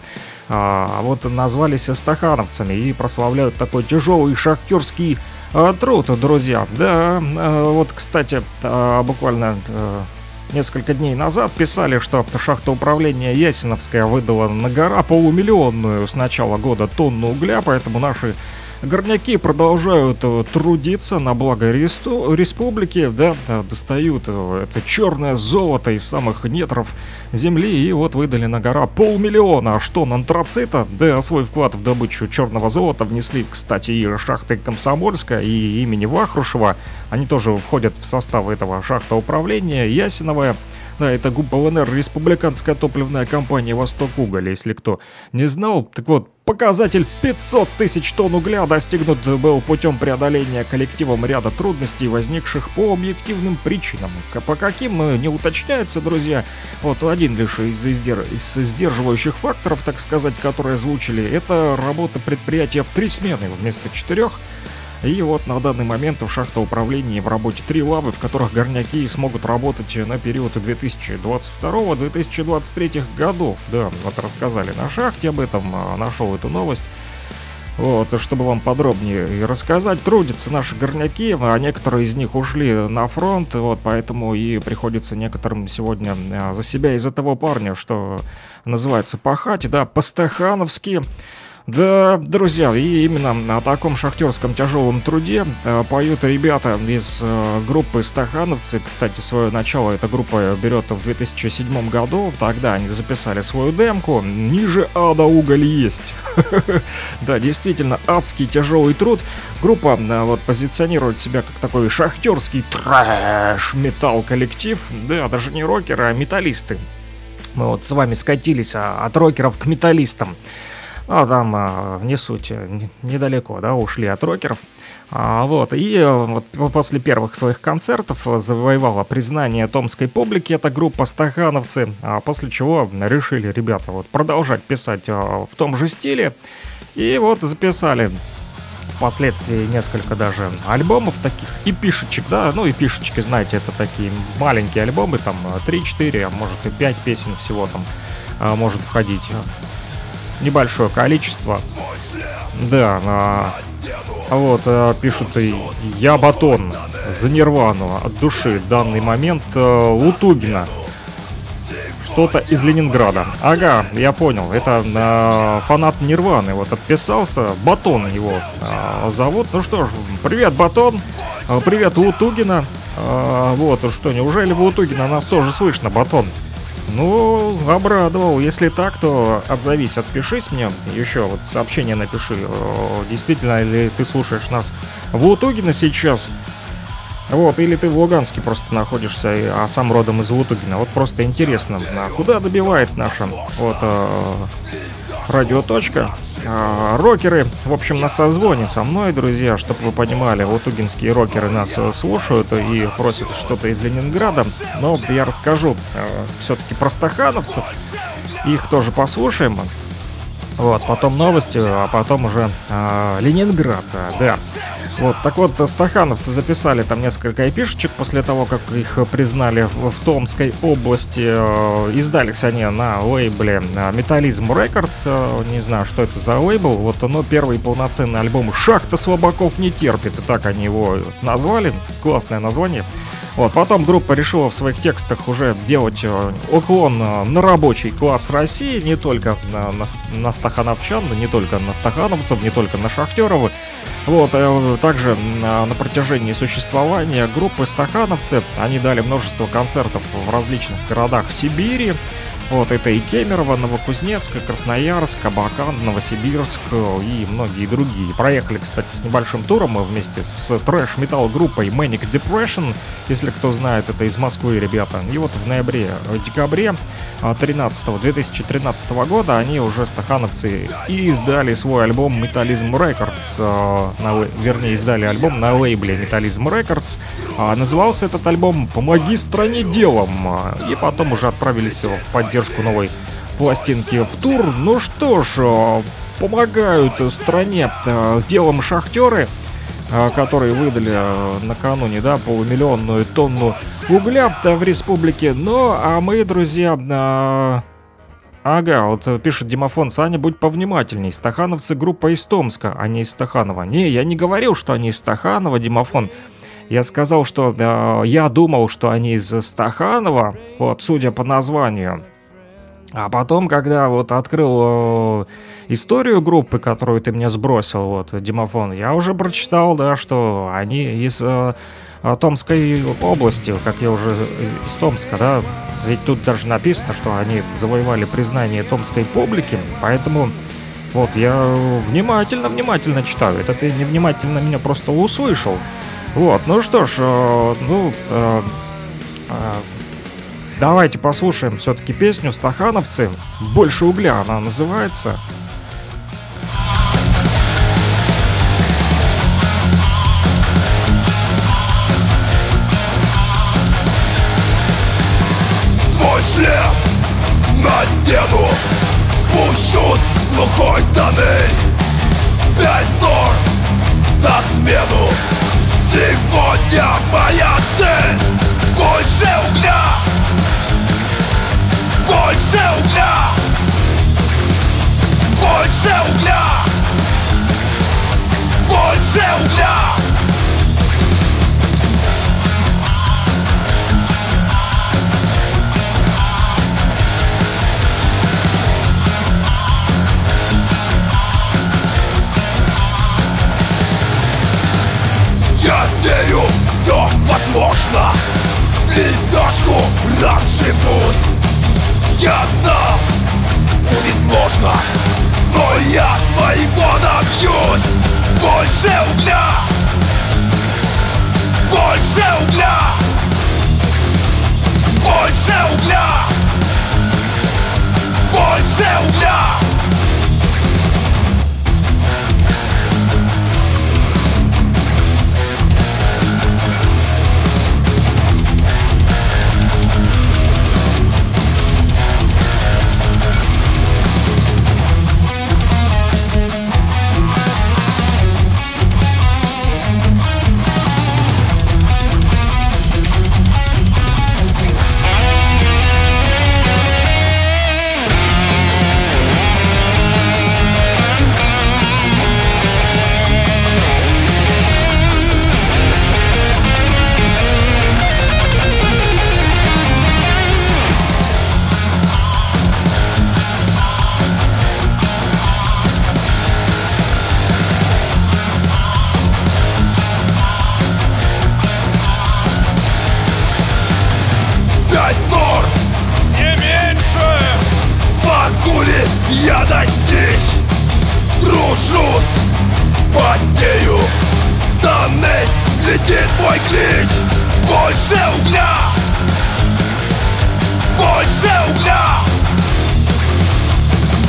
А, вот назвались стахановцами и прославляют такой тяжелый шахтерский а, труд, друзья. Да, а, вот, кстати, а, буквально а, несколько дней назад писали, что шахта управления Ясиновская выдала на гора полумиллионную с начала года тонну угля, поэтому наши горняки продолжают э, трудиться на благо ресту- республики, да, достают э, это черное золото из самых нетров земли, и вот выдали на гора полмиллиона. Тонн антрацита, да, свой вклад в добычу черного золота внесли, кстати, и шахты Комсомольска, и имени Вахрушева, они тоже входят в состав этого шахта управления, Ясиновая, да, это ГУП ЛНР, Республиканская топливная компания «Восток Уголь», если кто не знал. Так вот, Показатель 500 тысяч тонн угля достигнут был путем преодоления коллективом ряда трудностей, возникших по объективным причинам. По каким э, не уточняется, друзья. Вот один лишь из, издер- из сдерживающих факторов, так сказать, которые озвучили, это работа предприятия в три смены вместо четырех. И вот на данный момент в шахтоуправлении в работе три лавы, в которых горняки смогут работать на период 2022-2023 годов. Да, вот рассказали на шахте об этом, а, нашел эту новость. Вот, чтобы вам подробнее рассказать, трудятся наши горняки, а некоторые из них ушли на фронт, вот, поэтому и приходится некоторым сегодня а, за себя из-за того парня, что называется пахать, да, по-стахановски. Да, друзья, и именно о таком шахтерском тяжелом труде э, поют ребята из э, группы «Стахановцы». Кстати, свое начало эта группа берет в 2007 году. Тогда они записали свою демку «Ниже ада уголь есть». Да, действительно, адский тяжелый труд. Группа э, вот позиционирует себя как такой шахтерский трэш-металл коллектив. Да, даже не рокеры, а металлисты. Мы вот с вами скатились а, от рокеров к металлистам. А там а, не суть, э, не- недалеко, да, ушли от рокеров. А, вот, и э, вот по- после первых своих концертов э, завоевала признание томской публики эта группа «Стахановцы», а после чего решили ребята вот продолжать писать э, в том же стиле. И вот записали впоследствии несколько даже альбомов таких, и пишечек, да, ну и пишечки, знаете, это такие маленькие альбомы, там э, 3-4, а может и 5 песен всего там а, может входить. Небольшое количество. Да, а, вот, э, пишут «Я батон» за Нирвану от души. Данный момент э, Лутугина. Что-то из Ленинграда. Ага, я понял. Это э, фанат Нирваны. Вот отписался. Батон его э, зовут. Ну что ж, привет, Батон. Привет, Лутугина. Э, Вот, что, неужели в Лутугина нас тоже слышно, Батон? Ну, обрадовал. Если так, то отзовись, отпишись мне. Еще вот сообщение напиши. э, Действительно ли ты слушаешь нас в Лутугино сейчас? Вот, или ты в Луганске просто находишься, а сам родом из Лутугина. Вот просто интересно, а куда добивает наша вот э, радиоточка? А, рокеры, в общем, на созвоне со мной, друзья, чтобы вы понимали, лутугинские рокеры нас э, слушают и просят что-то из Ленинграда. Но я расскажу все-таки про стахановцев. Их тоже послушаем. Вот, потом новости, а потом уже а, Ленинград, а, да. Вот, так вот, стахановцы записали там несколько эпишечек после того, как их признали в, в Томской области. Э, Издались они на лейбле Металлизм Records. Э, Не знаю, что это за лейбл. Вот оно первый полноценный альбом «Шахта слабаков не терпит». И так они его назвали. Классное название. Вот, потом группа решила в своих текстах уже делать э, уклон э, на рабочий класс России, не только на, на, на стахановчан, не только на стахановцев, не только на шахтеров. Вот, э, также на, на протяжении существования группы стахановцы они дали множество концертов в различных городах Сибири. Вот это и Кемерово, Новокузнецк, Красноярск, Абакан, Новосибирск э, и многие другие. Проехали, кстати, с небольшим туром вместе с трэш-метал группой Manic Depression. Если кто знает, это из Москвы ребята. И вот в ноябре-декабре 13 2013 года они уже стахановцы и издали свой альбом Металлизм Records, э, на вернее издали альбом на лейбле Металлизм Records. А назывался этот альбом «Помоги стране делом», и потом уже отправились в поддержку новой пластинки в тур. Ну что ж, э, помогают стране э, делом шахтеры, которые выдали э, накануне, да, полумиллионную тонну угля э, в республике. Ну, а мы, друзья, э, Ага, вот э, пишет Димофон, Саня, будь повнимательней. Стахановцы группа из Томска, а не из Стаханова. Не, я не говорил, что они из Стаханова, Димофон. Я сказал, что э, я думал, что они из Стаханова, вот, судя по названию. А потом, когда вот открыл э, историю группы, которую ты мне сбросил, вот, Димофон, я уже прочитал, да, что они из э, Томской области, как я уже э, из Томска, да, ведь тут даже написано, что они завоевали признание томской публики, поэтому вот я внимательно-внимательно читаю. Это ты невнимательно меня просто услышал. Вот, ну что ж, э, ну, э, э, давайте послушаем все-таки песню «Стахановцы». «Больше угля» она называется. Спущусь в глухой тоннель Пять норм за смену. Сегодня моя цель. Больше угля Больше угля Больше угля Больше угля Я верю, все возможно. Лепешку расшибусь. Я знал, будет сложно. Но я своего добьюсь Больше угля Больше угля Больше угля Больше угля достичь Тружусь Потею В тоннель летит мой клич! Больше угля Больше угля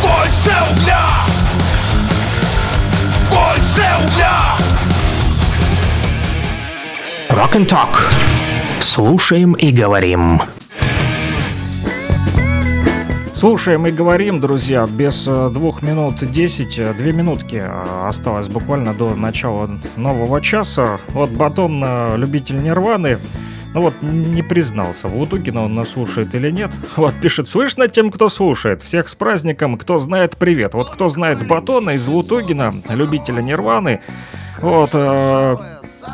Больше угля Больше угля Rock and Talk. Слушаем и говорим. Слушаем и говорим, друзья, без э, двух минут десять, э, две минутки э, осталось буквально до начала нового часа. Вот Батон, любитель Нирваны, ну вот не признался, в Лутугина он нас слушает или нет. Вот пишет, слышно тем, кто слушает. Всех с праздником, кто знает, привет. Вот кто знает Батона из Лутугина, любителя Нирваны, вот, э,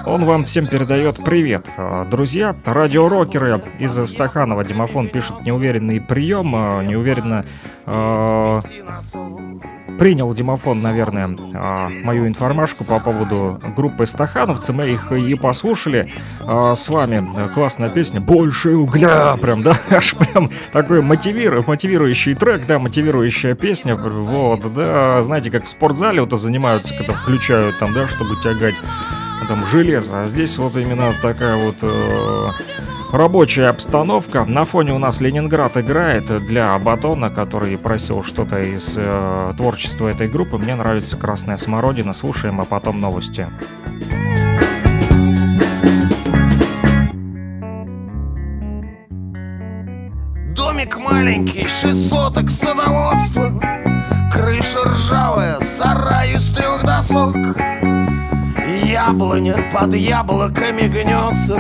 он вам всем передает привет. Э, Друзья, радиорокеры из Стаханова. Димофон пишет неуверенный прием, э, неуверенно э, принял Димофон, наверное, мою информашку по поводу группы Стахановцы. Мы их и послушали с вами. Классная песня «Больше угля!» Прям, да, аж прям такой мотивиру, мотивирующий трек, да, мотивирующая песня. Вот, да, знаете, как в спортзале вот занимаются, когда включают там, да, чтобы тягать там железо. А здесь вот именно такая вот э, рабочая обстановка. На фоне у нас Ленинград играет для Батона, который просил что-то из э, творчества этой группы. Мне нравится Красная Смородина. Слушаем, а потом новости. Домик маленький, шесть соток садоводства Крыша ржавая, сарай из трех досок Яблоня под яблоками гнется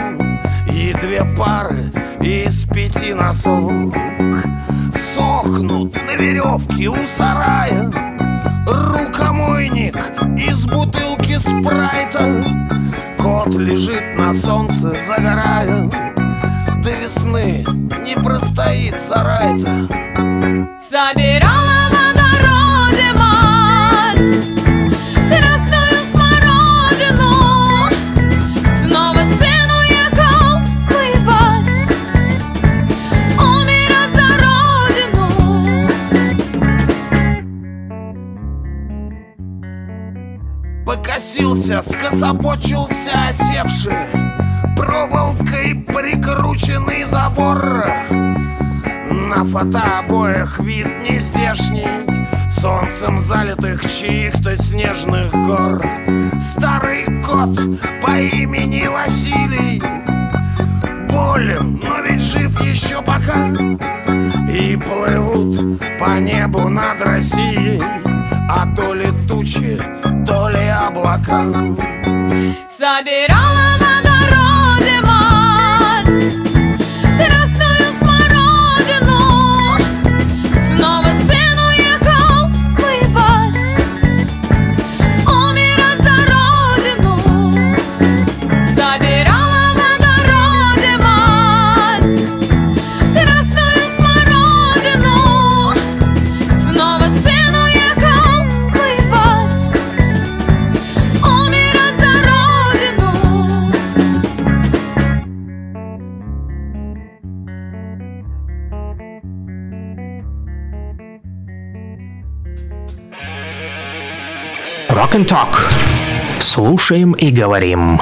И две пары из пяти носок Сохнут на веревке у сарая. Рукомойник из бутылки спрайта Кот лежит на солнце, загорая. До весны не простоит сарай-то Собирала Покосился, скособочился осевший. Проволокой прикрученный забор. На фотообоях вид нездешний Солнцем залитых чьих-то снежных гор. Старый кот по имени Василий. Болен, но ведь жив еще пока. И плывут по небу над Россией А то ли тучи, то ли облака. Собирала в Rock and Talk. Слушаем и говорим.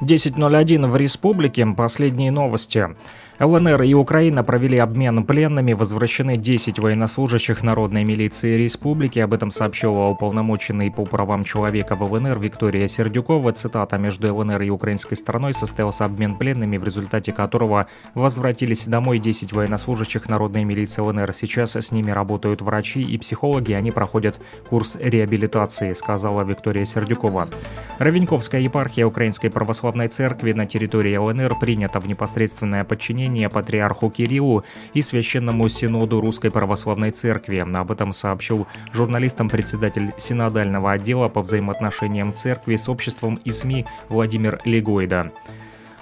Десять ноль один в республике. Последние новости. ЛНР и Украина провели обмен пленными, возвращены 10 военнослужащих Народной милиции республики. Об этом сообщила уполномоченный по правам человека в ЛНР Виктория Сердюкова. Цитата «Между ЛНР и украинской стороной состоялся обмен пленными, в результате которого возвратились домой 10 военнослужащих Народной милиции ЛНР. Сейчас с ними работают врачи и психологи, они проходят курс реабилитации», сказала Виктория Сердюкова. Равеньковская епархия Украинской Православной Церкви на территории ЛНР принята в непосредственное подчинение патриарху Кириллу и Священному Синоду Русской Православной Церкви. Об этом сообщил журналистам председатель Синодального отдела по взаимоотношениям церкви с обществом и СМИ Владимир Легойда.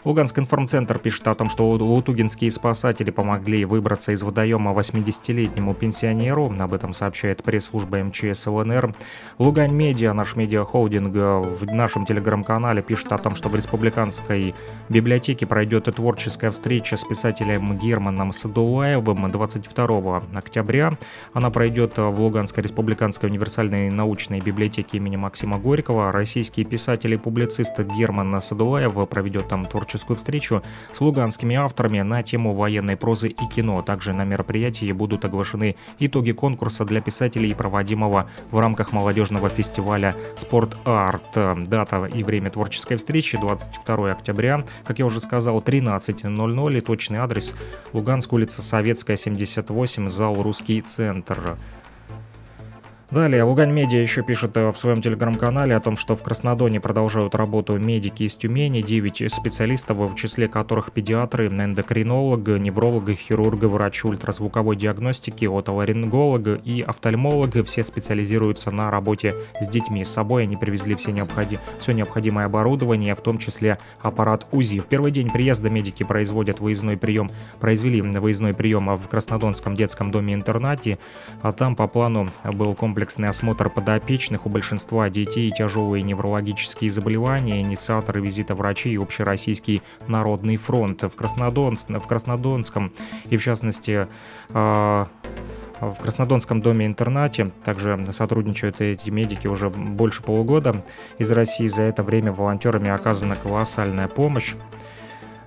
Луганск информцентр пишет о том, что лутугинские спасатели помогли выбраться из водоема 80-летнему пенсионеру. Об этом сообщает пресс-служба МЧС ЛНР. Лугань Медиа, наш медиахолдинг, в нашем телеграм-канале пишет о том, что в республиканской библиотеке пройдет творческая встреча с писателем Германом Садулаевым 22 октября. Она пройдет в Луганской республиканской универсальной научной библиотеке имени Максима Горького. Российский писатель и публицист Герман Садулаев проведет там творческую встречу с луганскими авторами на тему военной прозы и кино. Также на мероприятии будут оглашены итоги конкурса для писателей, проводимого в рамках молодежного фестиваля «Спорт Арт». Дата и время творческой встречи 22 октября, как я уже сказал, 13.00 и точный адрес Луганск, улица Советская, 78, зал «Русский центр». Далее, Лугань Медиа еще пишет э, в своем телеграм-канале о том, что в Краснодоне продолжают работу медики из Тюмени, 9 специалистов, в числе которых педиатры, эндокринолог, невролог, хирург, врач ультразвуковой диагностики, отоларинголог и офтальмолог. Все специализируются на работе с детьми. С собой они привезли все, необходи... все необходимое оборудование, в том числе аппарат УЗИ. В первый день приезда медики производят выездной прием, произвели выездной прием в Краснодонском детском доме-интернате, а там по плану был комплекс комплексный осмотр подопечных. У большинства детей тяжелые неврологические заболевания, инициаторы визита врачей Общероссийский народный фронт. В, Краснодон... в Краснодонском и в частности э в Краснодонском доме-интернате также сотрудничают эти медики уже больше полугода. Из России за это время волонтерами оказана колоссальная помощь.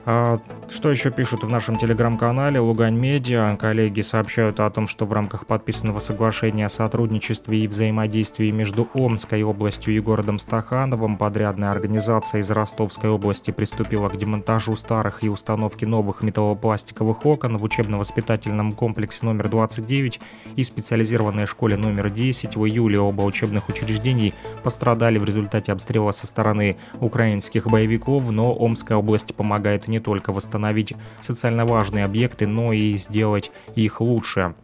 А, что еще пишут в нашем телеграм-канале Лугань Медиа? Коллеги сообщают о том, что в рамках подписанного соглашения о сотрудничестве и взаимодействии между Омской областью и городом Стахановым подрядная организация из Ростовской области приступила к демонтажу старых и установке новых металлопластиковых окон в учебно-воспитательном комплексе номер 29 и специализированной школе номер 10. В июле оба учебных учреждений пострадали в результате обстрела со стороны украинских боевиков, но Омская область помогает не только восстановить социально важные объекты, но и сделать их лучше.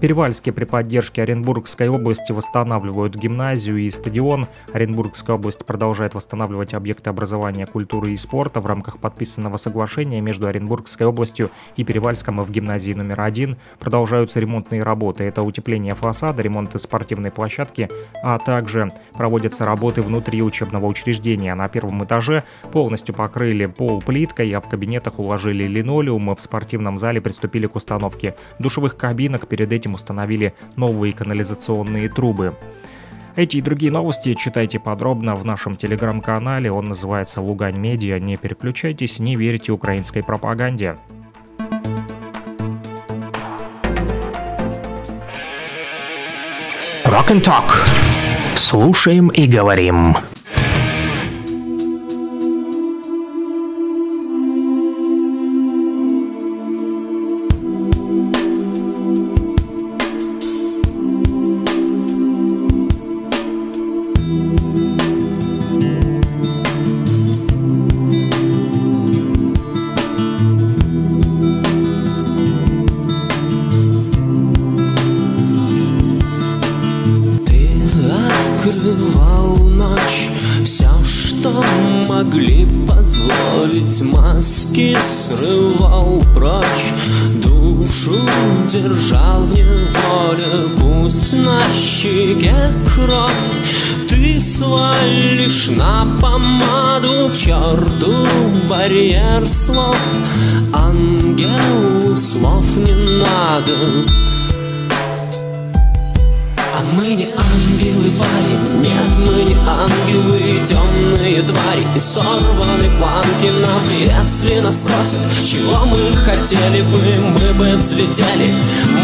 Перевальске при поддержке Оренбургской области восстанавливают гимназию и стадион. Оренбургская область продолжает восстанавливать объекты образования, культуры и спорта в рамках подписанного соглашения между Оренбургской областью и Перевальском в гимназии номер один. Продолжаются ремонтные работы. Это утепление фасада, ремонт спортивной площадки, а также проводятся работы внутри учебного учреждения. На первом этаже полностью покрыли пол плиткой, а в кабинетах уложили линолеум. В спортивном зале приступили к установке душевых кабинок. Перед этим установили новые канализационные трубы. Эти и другие новости читайте подробно в нашем телеграм-канале. Он называется «Лугань Медиа». Не переключайтесь, не верьте украинской пропаганде. Rock and Talk. Слушаем и говорим. Прочь Душу держал в неволе Пусть на щеке кровь. Ты свалишь на помаду черту барьер слов. Ангелу слов не надо мы не ангелы, парень, нет, мы не ангелы Темные твари. И сорваны планки нам Если нас спросят, чего мы хотели бы Мы бы взлетели,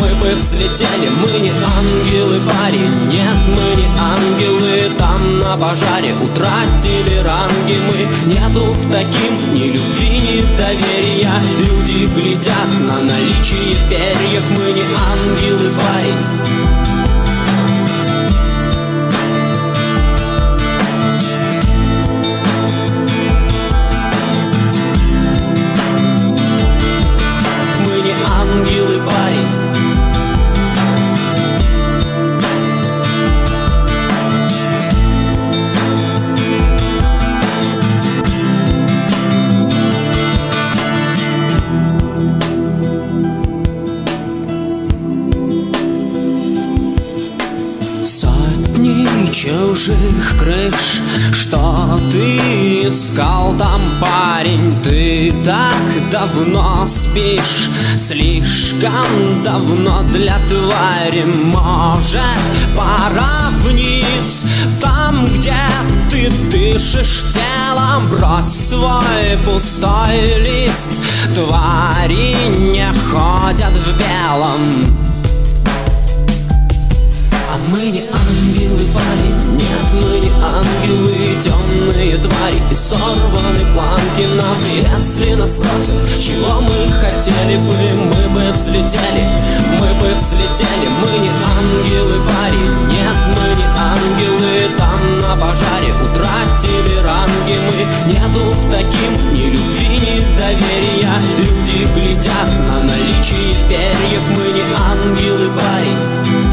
мы бы взлетели Мы не ангелы, парень, нет, мы не ангелы Там на пожаре утратили ранги Мы. Нету к таким ни любви, ни доверия. Люди глядят на наличие перьев Мы не ангелы, парень чужих крыш Что ты искал там, парень? Ты так давно спишь Слишком давно для твари. Может, пора вниз Там, где ты дышишь телом. Брось свой пустой лист Твари не ходят в белом мы не ангелы, парень, нет, мы не ангелы Темные твари. И сорваны планки нам Если нас спросят, чего мы хотели бы Мы бы взлетели, мы бы взлетели Мы не ангелы, парень, нет, мы не ангелы Там на пожаре утратили ранги Мы. Нету к таким ни любви, ни доверия. Люди глядят на наличие перьев Мы не ангелы, парень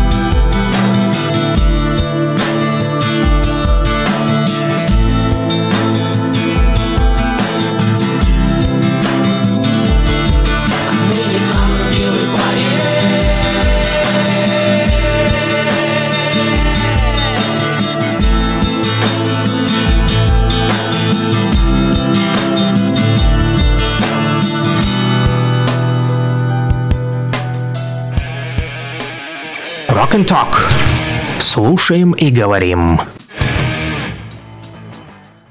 Rock and Talk. Слушаем и говорим.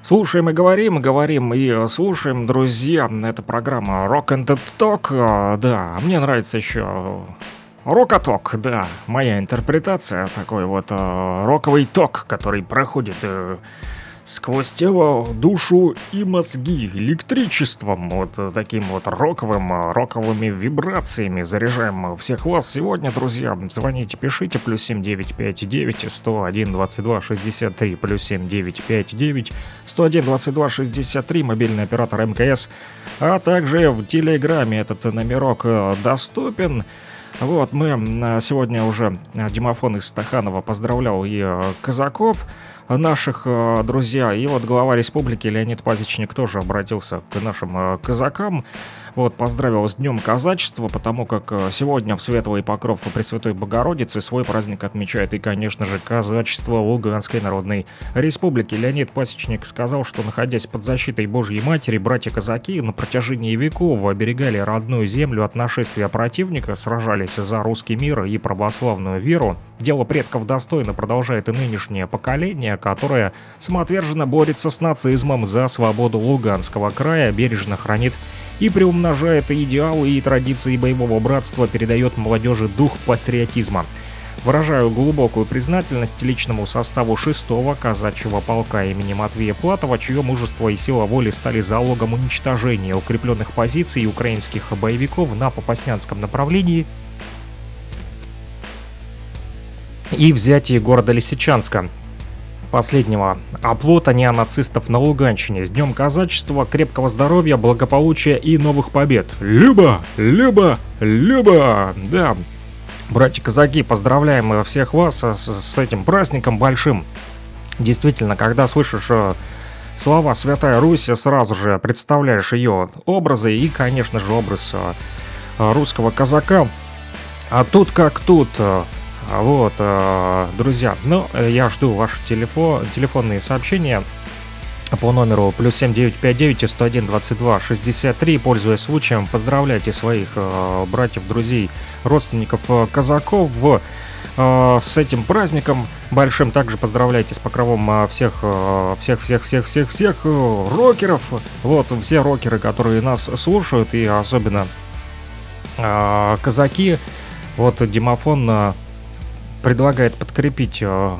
Слушаем и говорим, говорим и слушаем, друзья. Это программа Rock and Talk. А, Да, мне нравится еще Рокоток, да, моя интерпретация, такой вот э, роковый ток, который проходит э, сквозь тело, душу и мозги электричеством, вот э, таким вот роковым, э, роковыми вибрациями заряжаем всех вас сегодня, друзья. Звоните, пишите, плюс 7959 101 22 63, плюс 7959 101 22 63, мобильный оператор МКС, а также в Телеграме этот номерок э, доступен. Вот, мы сегодня уже Димофон из Стаханова поздравлял и казаков наших, э, друзья, и вот глава республики Леонид Пазичник тоже обратился к нашим э, казакам, вот, поздравил с Днем Казачества, потому как э, сегодня в Светлый Покров Пресвятой Богородицы свой праздник отмечает и, конечно же, казачество Луганской Народной Республики. Леонид Пасечник сказал, что, находясь под защитой Божьей Матери, братья-казаки на протяжении веков оберегали родную землю от нашествия противника, сражались за русский мир и православную веру. Дело предков достойно продолжает и нынешнее поколение, которое самоотверженно борется с нацизмом за свободу Луганского края, бережно хранит и приумножает идеалы и традиции боевого братства, передает молодежи дух патриотизма. Выражаю глубокую признательность личному составу 6-го казачьего полка имени Матвея Платова, чье мужество и сила воли стали залогом уничтожения укрепленных позиций украинских боевиков на Попаснянском направлении и взятии города Лисичанска, последнего оплота неонацистов на Луганщине. С Днем Казачества, крепкого здоровья, благополучия и новых побед. Люба! Люба! Люба! Да, братья-казаки, поздравляем всех вас с, с этим праздником большим. Действительно, когда слышишь э, слова «Святая Русь», сразу же представляешь ее образы и, конечно же, образ э, русского казака. А тут как тут. Э, Вот, э, друзья, ну, э, я жду ваши телефо- телефонные сообщения по номеру плюс 7959 101 22 63. Пользуясь случаем, поздравляйте своих э, братьев, друзей, родственников казаков в, с этим праздником большим. Также поздравляйте с покровом всех, всех, всех, всех, всех, всех рокеров. Вот, все рокеры, которые нас слушают, и особенно казаки. Вот Димофон э, предлагает подкрепить э,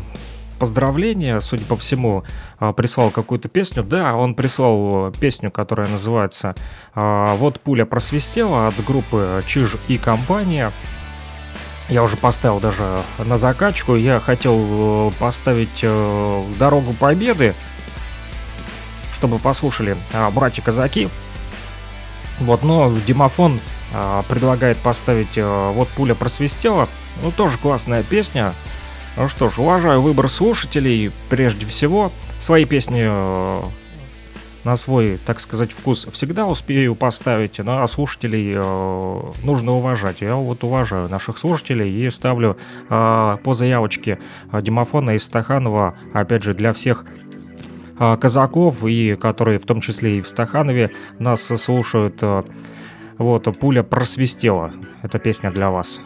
поздравления, судя по всему, э, прислал какую-то песню. Да, он прислал песню, которая называется э, «Вот пуля просвистела» от группы «Чиж и компания». Я уже поставил даже на закачку. Я хотел поставить «Дорогу Победы», чтобы послушали братья-казаки. Вот, но Димофон а, предлагает поставить «Вот пуля просвистела». Ну, тоже классная песня. Ну что ж, уважаю выбор слушателей прежде всего. Свои песни э, на свой, так сказать, вкус всегда успею поставить, ну, а слушателей э, нужно уважать. Я вот уважаю наших слушателей и ставлю э, по заявочке э, Димофона из Стаханова, опять же, для всех э, казаков, и которые в том числе и в Стаханове нас слушают. э, вот, пуля просвистела. Эта песня для вас.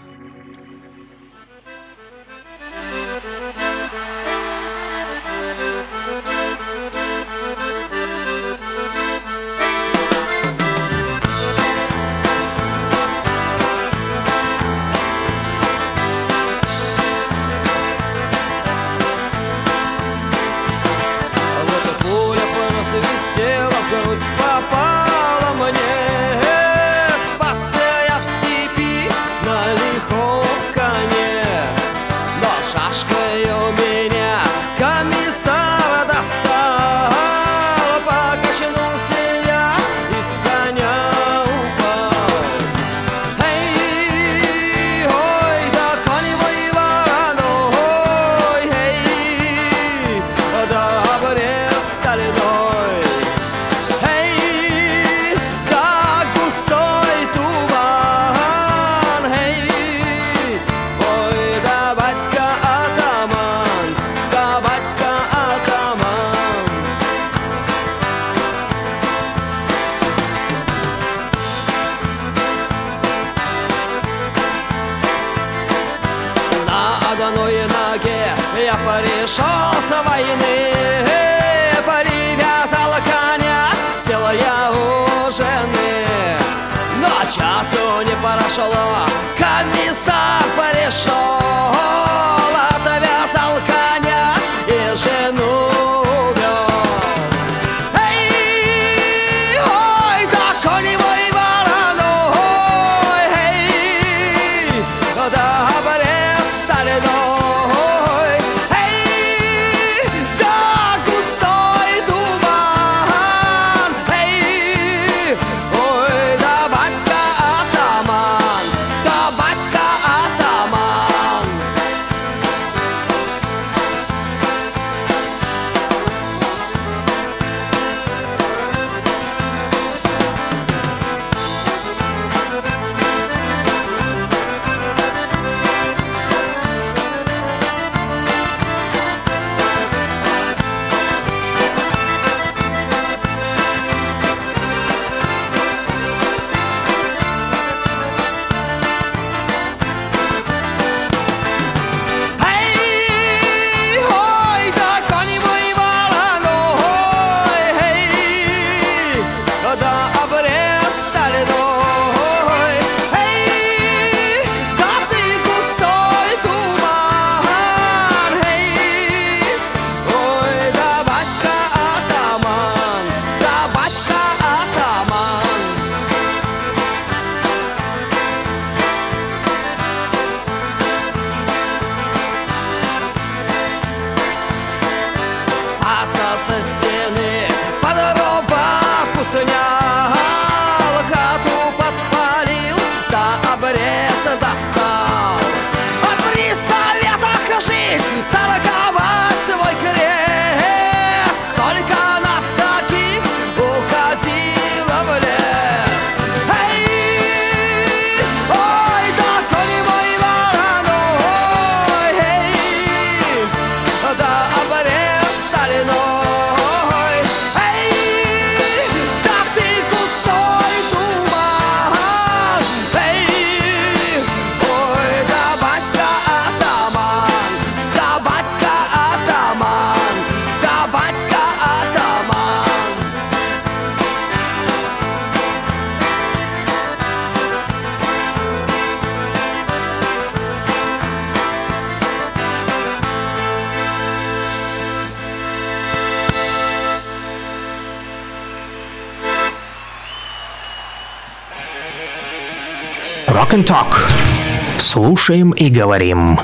Слушаем и говорим.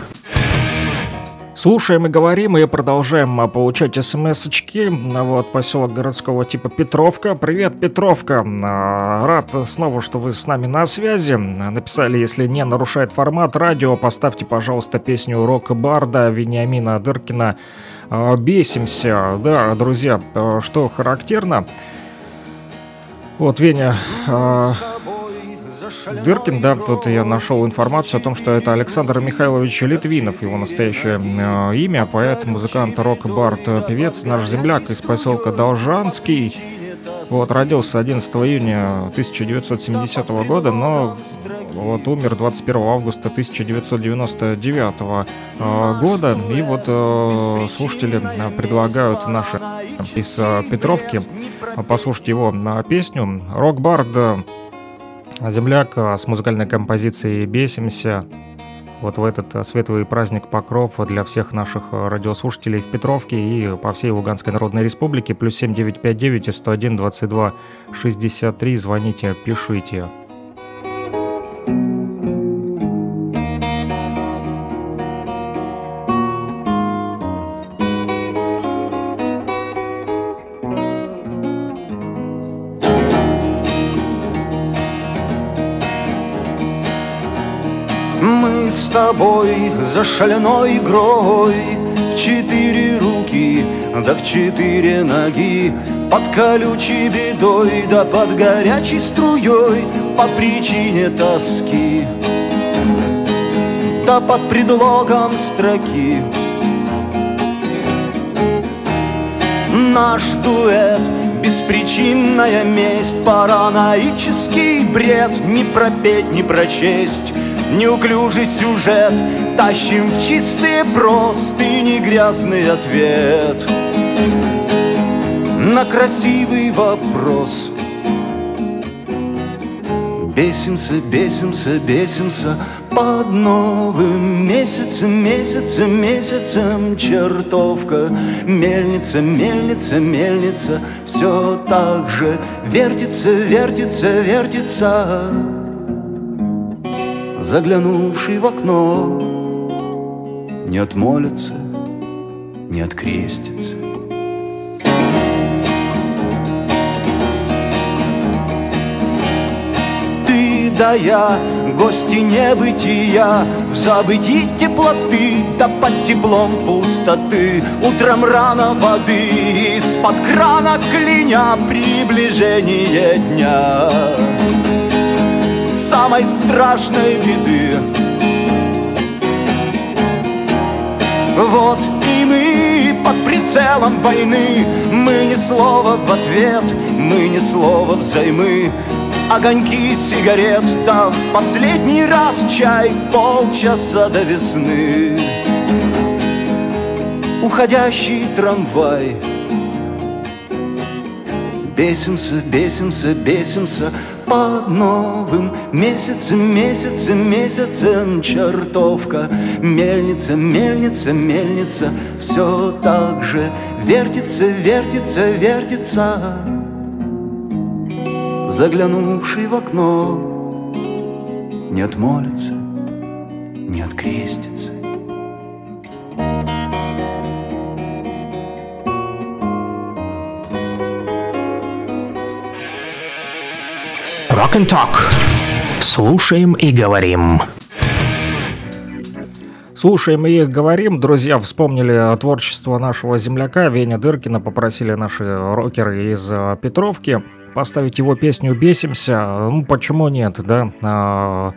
Слушаем и говорим, и продолжаем а, получать смс-очки. Вот, поселок городского типа Петровка. Привет, Петровка. А, Рад снова, что вы с нами на связи. Написали, если не нарушает формат радио, поставьте, пожалуйста, песню Рок-Барда Вениамина Дыркина а, «Бесимся». Да, друзья, а, что характерно, вот, Веня, а, Дыркин, да, тут я нашел информацию о том, что это Александр Михайлович Литвинов, его настоящее э, имя, поэт, музыкант, рок-бард, певец, наш земляк из поселка Должанский. Вот, родился 11 июня 1970 года, но вот умер 21 августа 1999 э, года. И вот э, слушатели э, предлагают наши из э, Петровки послушать его э, песню. Рок-бард Земляк а, с музыкальной композицией «Бесимся» вот в этот а, светлый праздник Покров для всех наших а, радиослушателей в Петровке и по всей Луганской Народной Республике. Плюс 7959 101 22 63. Звоните, пишите. Мы с тобой за шаляной игрой. В четыре руки, да в четыре ноги. Под колючей бедой, да под горячей струей. По причине тоски Да под предлогом строки. Наш дуэт Беспричинная месть, параноический бред. Не пропеть, не прочесть Неуклюжий сюжет Тащим в чистые простыни грязный ответ. На красивый вопрос. Бесимся, бесимся, бесимся под новым месяцем, месяцем, месяцем. Чертовка Мельница, мельница, мельница. Все так же вертится, вертится, вертится Заглянувший в окно Не отмолится, не открестится. Ты да я, гости небытия В забытии теплоты, да под теплом пустоты. Утром рано воды, из-под крана клиня Приближение дня Самой страшной беды. Вот и мы под прицелом войны. Мы ни слова в ответ, мы ни слова взаймы. Огоньки сигарет, да в последний раз чай Полчаса до весны. Уходящий трамвай. Бесимся, бесимся, бесимся под новым месяцем, месяцем, месяцем чертовка. Мельница, мельница, мельница, все так же вертится, вертится, вертится. Заглянувший в окно не отмолится, не открестится. Rock and Talk. Слушаем и говорим. Слушаем и говорим, друзья, вспомнили творчество нашего земляка Веня Дыркина, попросили наши рокеры из э, Петровки поставить его песню «Бесимся». Ну, почему нет, да?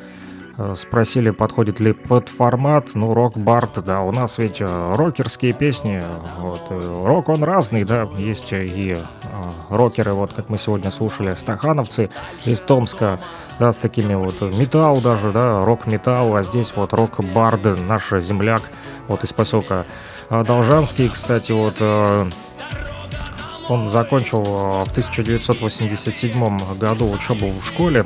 Э, Спросили, подходит ли под формат, ну, рок-бард, да, у нас ведь э, рокерские песни, вот, э, рок он разный, да, есть и рокеры, вот, как мы сегодня слушали, стахановцы из Томска, да, с такими вот, металл даже, да, рок-металл, а здесь вот рок-барды, наш земляк, вот, из поселка Должанский, кстати, вот, он закончил в 1987 году учебу в школе.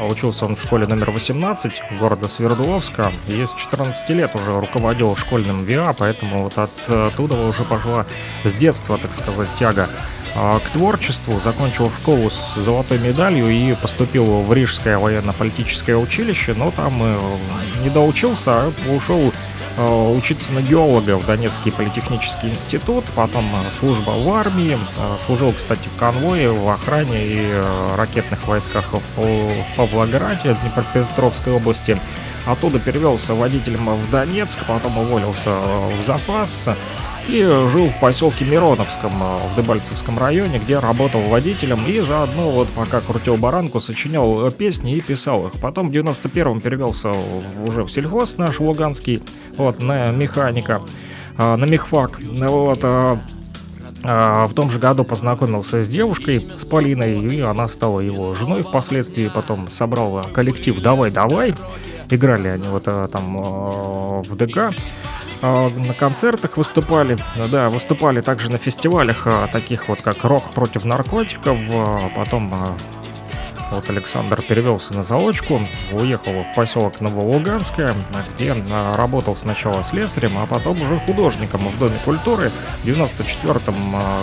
Учился он в школе номер 18 города Свердловска. И с 14 лет уже руководил школьным ВИА, поэтому вот оттуда уже пошла с детства, так сказать, тяга к творчеству, закончил школу с золотой медалью и поступил в Рижское военно-политическое училище, но там э, не доучился, а ушел э, учиться на геолога в Донецкий политехнический институт, потом э, служба в армии, служил, кстати, в конвое, в охране и ракетных войсках в Павлограде, Днепропетровской области. Оттуда перевелся водителем в Донецк, потом уволился в запас, и жил в поселке Мироновском э, в Дебальцевском районе, где работал водителем и заодно вот пока крутил баранку, сочинял э, песни и писал их. Потом в 91-м перевелся уже в сельхоз наш Луганский, вот, на механика, э, на мехфак, вот, в том же году познакомился с девушкой, с Полиной, и она стала его женой впоследствии. Потом собрал коллектив «Давай, давай». Играли они вот там в ДК. А, на концертах выступали, да, выступали также на фестивалях, а, таких вот как «Рок против наркотиков», а, потом вот Александр перевелся на заочку, уехал в поселок Новолуганское, где работал сначала слесарем, а потом уже художником в Доме культуры. В 94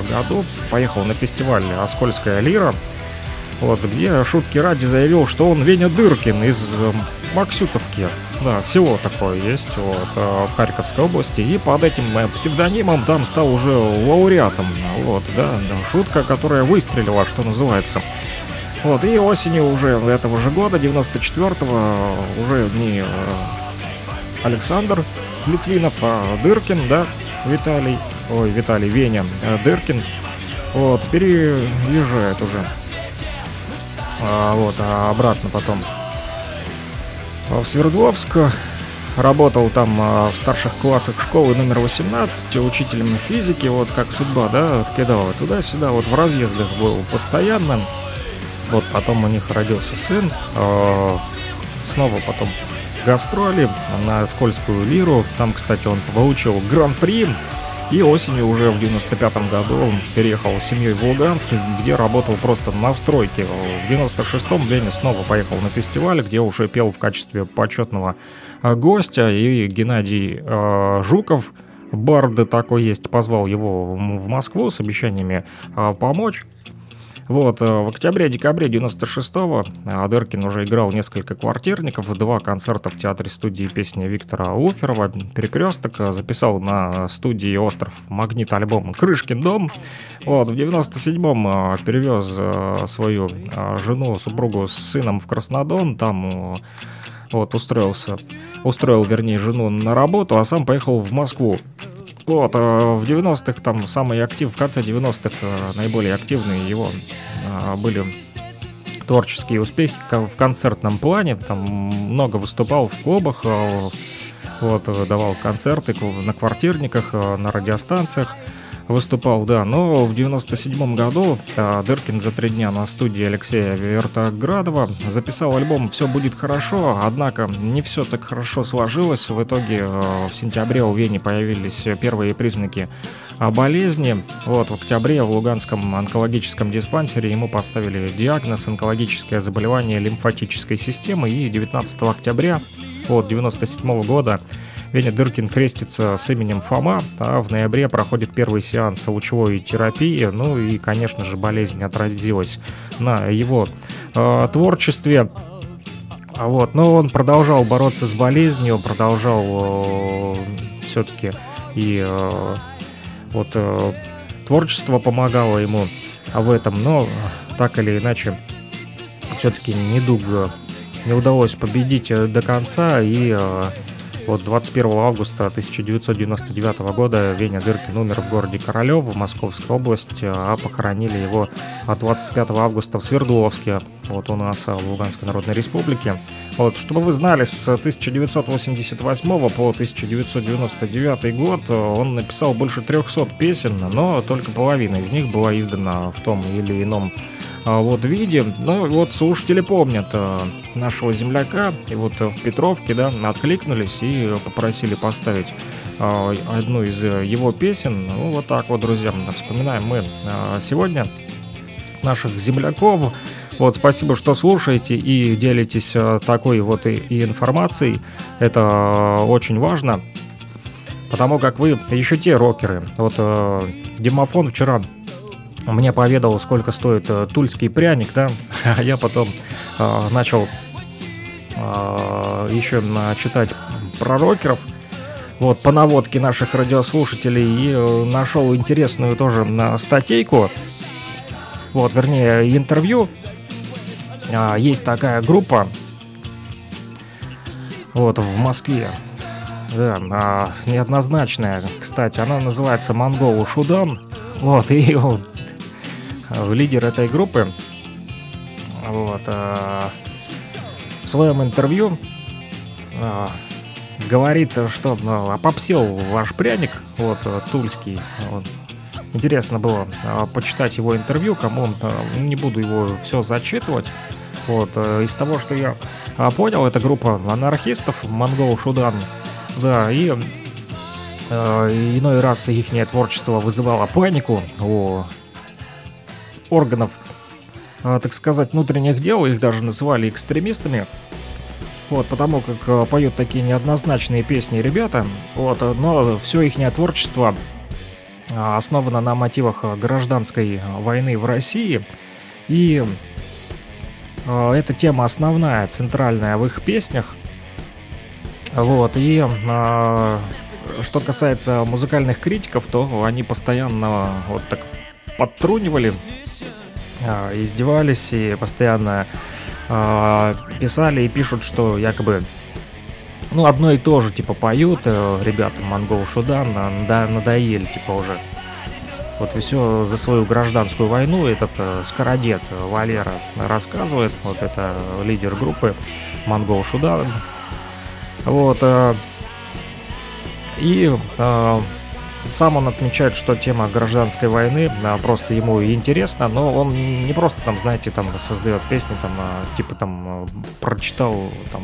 году поехал на фестиваль «Оскольская лира», вот, где шутки ради заявил, что он Веня Дыркин из Максютовки. Да, село такое есть вот, э, в Харьковской области. И под этим э, псевдонимом там стал уже лауреатом. Вот, да, шутка, которая выстрелила, что называется. Вот, и осенью уже этого же года, 94-го, уже не э, Александр Литвинов, а Дыркин, да, Виталий, ой, Виталий Веня Дыркин, вот, переезжает уже. А, вот, а обратно потом в Свердловск. Работал там а, в старших классах школы номер 18 учителем физики, вот как судьба, да, откидала туда-сюда, вот в разъездах был постоянно. Вот потом у них родился сын, а, снова потом гастроли на Скользкую лиру. Там, кстати, он получил гран-при и осенью уже в 95 году он переехал с семьей в Луганск, где работал просто на стройке. В 96-м Леня снова поехал на фестиваль, где уже пел в качестве почетного э, гостя. И Геннадий э, Жуков, Барда такой есть, позвал его в Москву с обещаниями э, помочь. Вот, э, в октябре-декабре 96-го Адеркин уже играл несколько квартирников, два концерта в театре-студии песни Виктора Луферова, «Перекресток», э, записал на студии «Остров Магнит» альбом «Крышкин дом». Вот, в 97-м э, перевез свою жену, супругу с сыном в Краснодон, там вот, устроился, устроил, вернее, жену на работу, а сам поехал в Москву. Вот, а в 90-х, там, самый актив, в конце 90-х э, наиболее активные его а, были творческие успехи в концертном плане, там много выступал в клубах, вот, давал концерты на квартирниках, на радиостанциях выступал, да, но в 97 году а, Дыркин за три дня на студии Алексея Вертоградова записал альбом «Все будет хорошо», однако не все так хорошо сложилось. В итоге а, в сентябре у Вени появились первые признаки болезни. Вот, в октябре в Луганском онкологическом диспансере ему поставили диагноз онкологическое заболевание лимфатической системы и 19 октября вот, 97 года Веня Дыркин крестится с именем Фома, а в ноябре проходит первый сеанс лучевой терапии, ну и, конечно же, болезнь отразилась на его э, творчестве. А вот, но он продолжал бороться с болезнью, продолжал э, все-таки и э, вот э, творчество помогало ему в этом, но так или иначе все-таки недуг не удалось победить до конца и э, вот 21 августа 1999 года Веня Дыркин умер в городе Королев в Московской области, а похоронили его 25 августа в Свердловске, вот у нас в Луганской Народной Республике. Вот, чтобы вы знали, с 1988 по 1999 год он написал больше 300 песен, но только половина из них была издана в том или ином а, вот виде. Ну, вот слушатели помнят а, нашего земляка, и вот в Петровке, да, откликнулись и попросили поставить одну из его песен. Ну, вот так вот, друзья, вспоминаем мы сегодня наших земляков. Вот, спасибо, что слушаете и делитесь такой вот и, и информацией. Это очень важно, потому как вы еще те рокеры. Вот Димофон вчера мне поведал, сколько стоит э, тульский пряник, да, а я потом э, начал э, еще э, читать про рокеров, вот, по наводке наших радиослушателей, и э, нашел интересную тоже э, статейку, вот, вернее, интервью. Э, есть такая группа, вот, в Москве, да, а, неоднозначная, кстати, она называется Монгол Шудан, вот, и э, лидер этой группы, вот, а, в своем интервью а, говорит, что ну, опопсел ваш пряник, вот, э, тульский, вот. Интересно было а, почитать его интервью, кому а, не буду его все зачитывать. Вот, э, из того, что я а, понял, это группа анархистов, Монгол Шудан, да, и э, иной раз их творчество вызывало панику у органов, э, так сказать, внутренних дел, их даже называли экстремистами. Вот, потому как э, поют такие неоднозначные песни ребята, вот, но все их творчество э, основано на мотивах гражданской войны в России, и э, эта тема основная, центральная в их песнях, вот, и а, что касается музыкальных критиков, то они постоянно вот так подтрунивали, а, издевались и постоянно писали и пишут, что якобы ну, одно и то же, типа, поют э, ребята Монгол Шудан, да, надоели, типа, уже. Вот все за свою гражданскую войну этот э, скородед Валера рассказывает, вот это лидер группы Монгол Шудан, вот. Э, и э, сам он отмечает, что тема гражданской войны а, просто ему интересна, но он не просто там, знаете, там создает песни, там, а, типа там прочитал там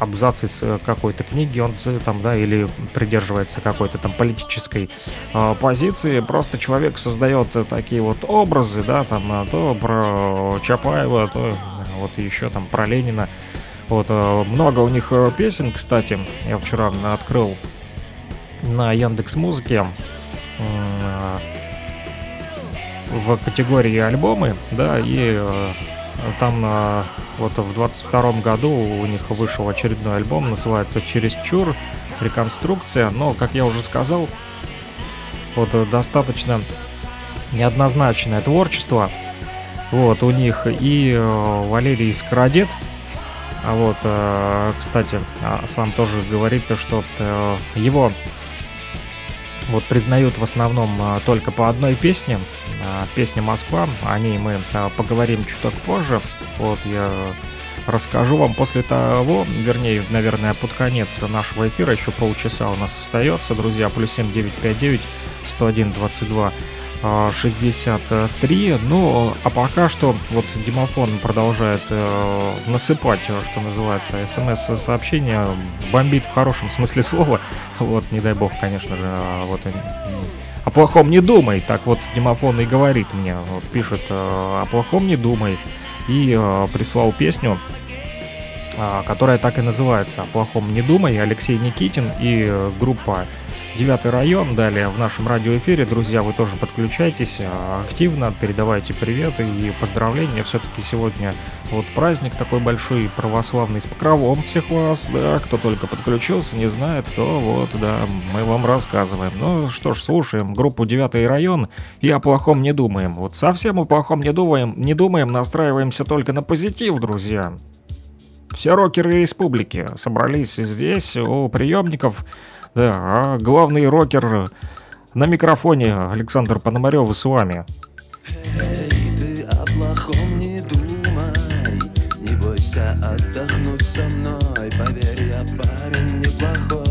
абзац из какой-то книги, он там, да, или придерживается какой-то там политической э, позиции, просто человек создает такие вот образы, да, там, то про Чапаева, то вот еще там про Ленина, вот, э, много у них э, песен, кстати, я вчера открыл на Яндекс Музыке э, в категории альбомы, да, и там вот в 22 году у них вышел очередной альбом, называется «Чересчур», реконструкция, но, как я уже сказал, вот достаточно неоднозначное творчество, вот у них и Валерий Скородет, а вот, э, кстати, а, сам тоже говорит, что э, его вот признают в основном э, только по одной песне, песня «Москва». О ней мы поговорим чуток позже. Вот я расскажу вам после того, вернее, наверное, под конец нашего эфира, еще полчаса у нас остается, друзья, плюс 7959 101 22 63. Ну, а пока что вот Димофон продолжает э, насыпать, что называется, смс-сообщения. Бомбит в хорошем смысле слова. Вот, не дай бог, конечно же, а вот о плохом не думай. Так вот Димофон и говорит мне. Вот, пишет э, о плохом не думай. И э, прислал песню, э, которая так и называется «О плохом не думай». Алексей Никитин и группа Девятый район. Далее в нашем радиоэфире, друзья, вы тоже подключайтесь а, активно, передавайте приветы и поздравления. Все-таки сегодня вот праздник такой большой, православный, с покровом всех вас, да, кто только подключился, не знает, то вот, да, мы вам рассказываем. Ну что ж, слушаем группу Девятый район и о плохом не думаем. Вот совсем о плохом не думаем, не думаем, настраиваемся только на позитив, друзья. Все рокеры республики собрались здесь у приемников да, а главный рокер на микрофоне Александр Пономарев с вами. Эй, ты о плохом не думай, не бойся отдохнуть со мной, поверь, я парень неплохой.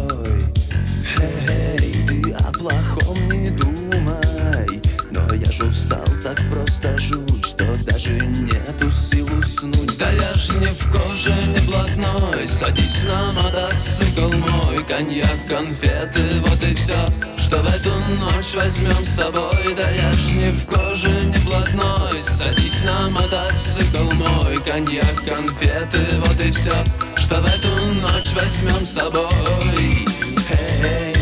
Ж устал так просто жуть, что даже нету сил уснуть. Да я ж не в коже, не блатной, садись на мотоцикл мой, коньяк, конфеты, вот и все Что в эту ночь возьмем с собой. Да я ж не в коже, не блатной. Садись на мотоцикл мой Коньяк, конфеты, вот и все Что в эту ночь возьмем с собой. Эй, ты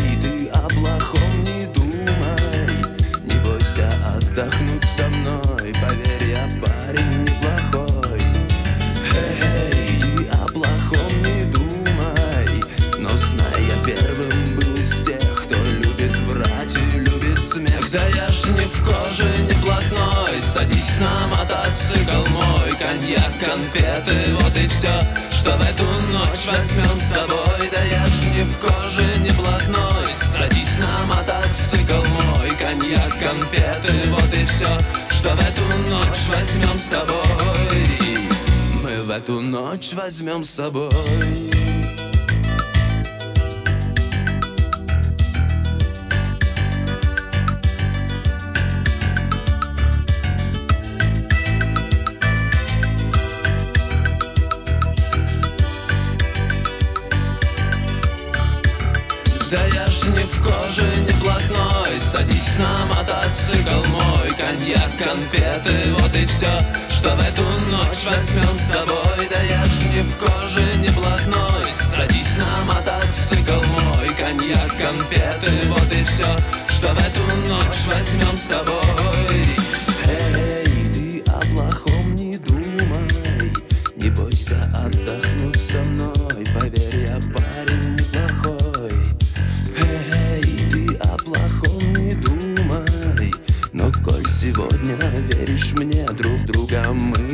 конфеты, вот и все Что в эту ночь возьмем с собой. Да я ж не в коже, не блатной Садись на мотоцикл мой Коньяк, конфеты, вот и все Что в эту ночь возьмем с собой. Мы в эту ночь возьмем с собой На мотоцикл мой. Коньяк, конфеты, вот и все Что в эту ночь возьмем с собой. Да я ж не в коже, не блатной. Садись на мотоцикл мой. Коньяк, конфеты, вот и все Что в эту ночь возьмем с собой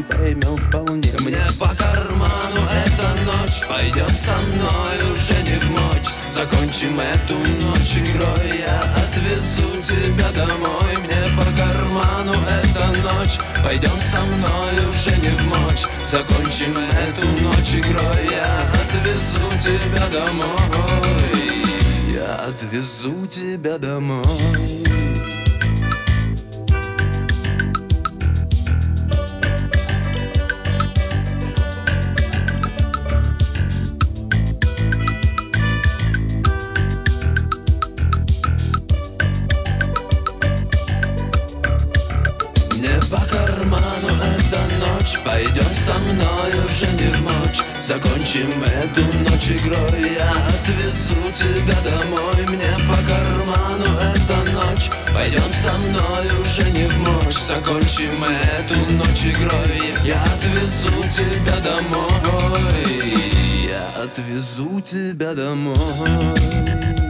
мы поймем вполне Мне. По карману эта ночь. Пойдем со мной уже не в ночь Закончим эту ночь игрой. Я отвезу тебя домой. Мне по карману эта ночь. Пойдем со мной уже не в ночь Закончим эту ночь игрой. Я отвезу тебя домой. Я отвезу тебя домой игрой Я отвезу тебя домой. Я отвезу тебя домой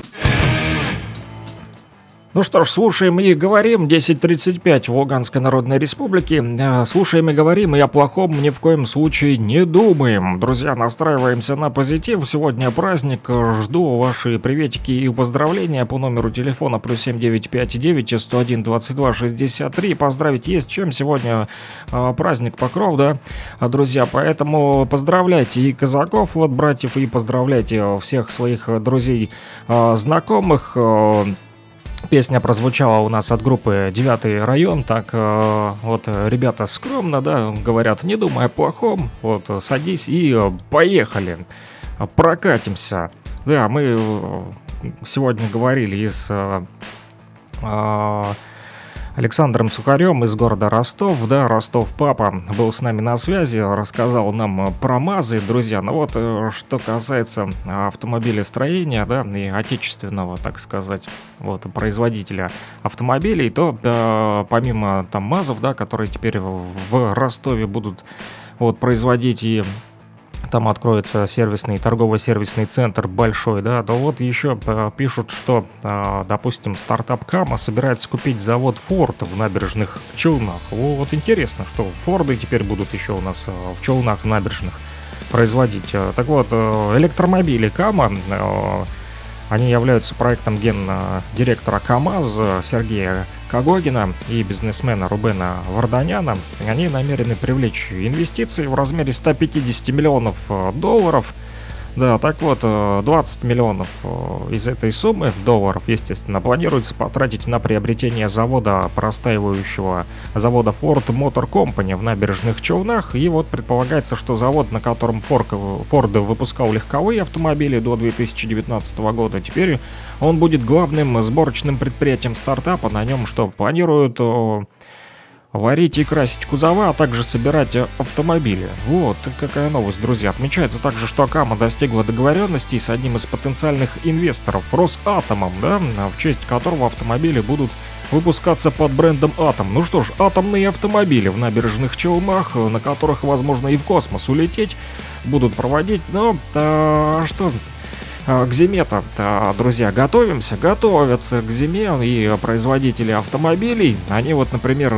Ну что ж, слушаем и говорим. 10.35 в Луганской Народной Республике. Э, Слушаем и говорим, и о плохом ни в коем случае не думаем. Друзья, настраиваемся на позитив. Сегодня праздник. Жду ваши приветики и поздравления по номеру телефона плюс 7959 101 22 63. Поздравить есть чем. Сегодня э, праздник Покров, да, А, друзья. Поэтому поздравляйте и казаков, вот братьев, и поздравляйте всех своих друзей, э, знакомых. Песня прозвучала у нас от группы «Девятый район». Так э, вот ребята скромно, да, говорят, не думай о плохом. Вот садись и э, поехали. Прокатимся. Да, мы э, сегодня говорили из э, э, Александром Сухарем из города Ростов. Да, Ростов папа был с нами на связи, рассказал нам э, про МАЗы, друзья. Ну вот, э, что касается автомобилестроения, да, и отечественного, так сказать, вот, производителя автомобилей, то да, помимо там МАЗов, да, которые теперь в Ростове будут вот производить и там откроется сервисный, торгово-сервисный центр большой, да, то вот еще э, пишут, что, э, допустим, стартап Кама собирается купить завод Ford в набережных Челнах. Вот интересно, что Форды теперь будут еще у нас э, в Челнах набережных производить. Так вот, электромобили Кама, они являются проектом гендиректора КАМАЗ Сергея Кагогина и бизнесмена Рубена Варданяна. Они намерены привлечь инвестиции в размере 150 миллионов э, долларов Да, так вот, э, 20 миллионов э, из этой суммы долларов, естественно, планируется потратить на приобретение завода простаивающего завода Ford Motor Company в набережных Челнах. И вот предполагается, что завод, на котором Ford, Ford выпускал легковые автомобили до 2019 года, теперь он будет главным сборочным предприятием стартапа. На нем что, планируют э, варить и красить кузова, а также собирать э, автомобили. Вот какая новость, друзья. Отмечается также, что Акама достигла договоренности с одним из потенциальных инвесторов, Росатомом, да, в честь которого автомобили будут выпускаться под брендом Атом. Ну что ж, атомные автомобили в набережных Челнах, на которых, возможно, и в космос улететь будут проводить. Но а, что а, к зиме-то, друзья, готовимся, готовятся к зиме, и производители автомобилей, они вот, например,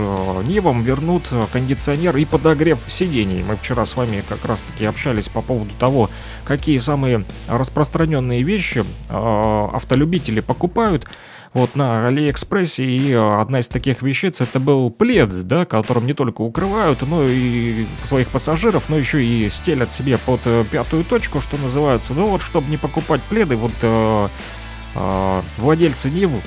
Нивам вернут кондиционер и подогрев сидений. Мы вчера с вами как раз-таки общались по поводу того, какие самые распространенные вещи автолюбители покупают вот на Алиэкспрессе, и э, одна из таких вещиц это был плед, да, которым не только укрывают, но и своих пассажиров, но еще и стелят себе под э, пятую точку, что называется. Ну вот, чтобы не покупать пледы, вот э, э, владельцы Нивы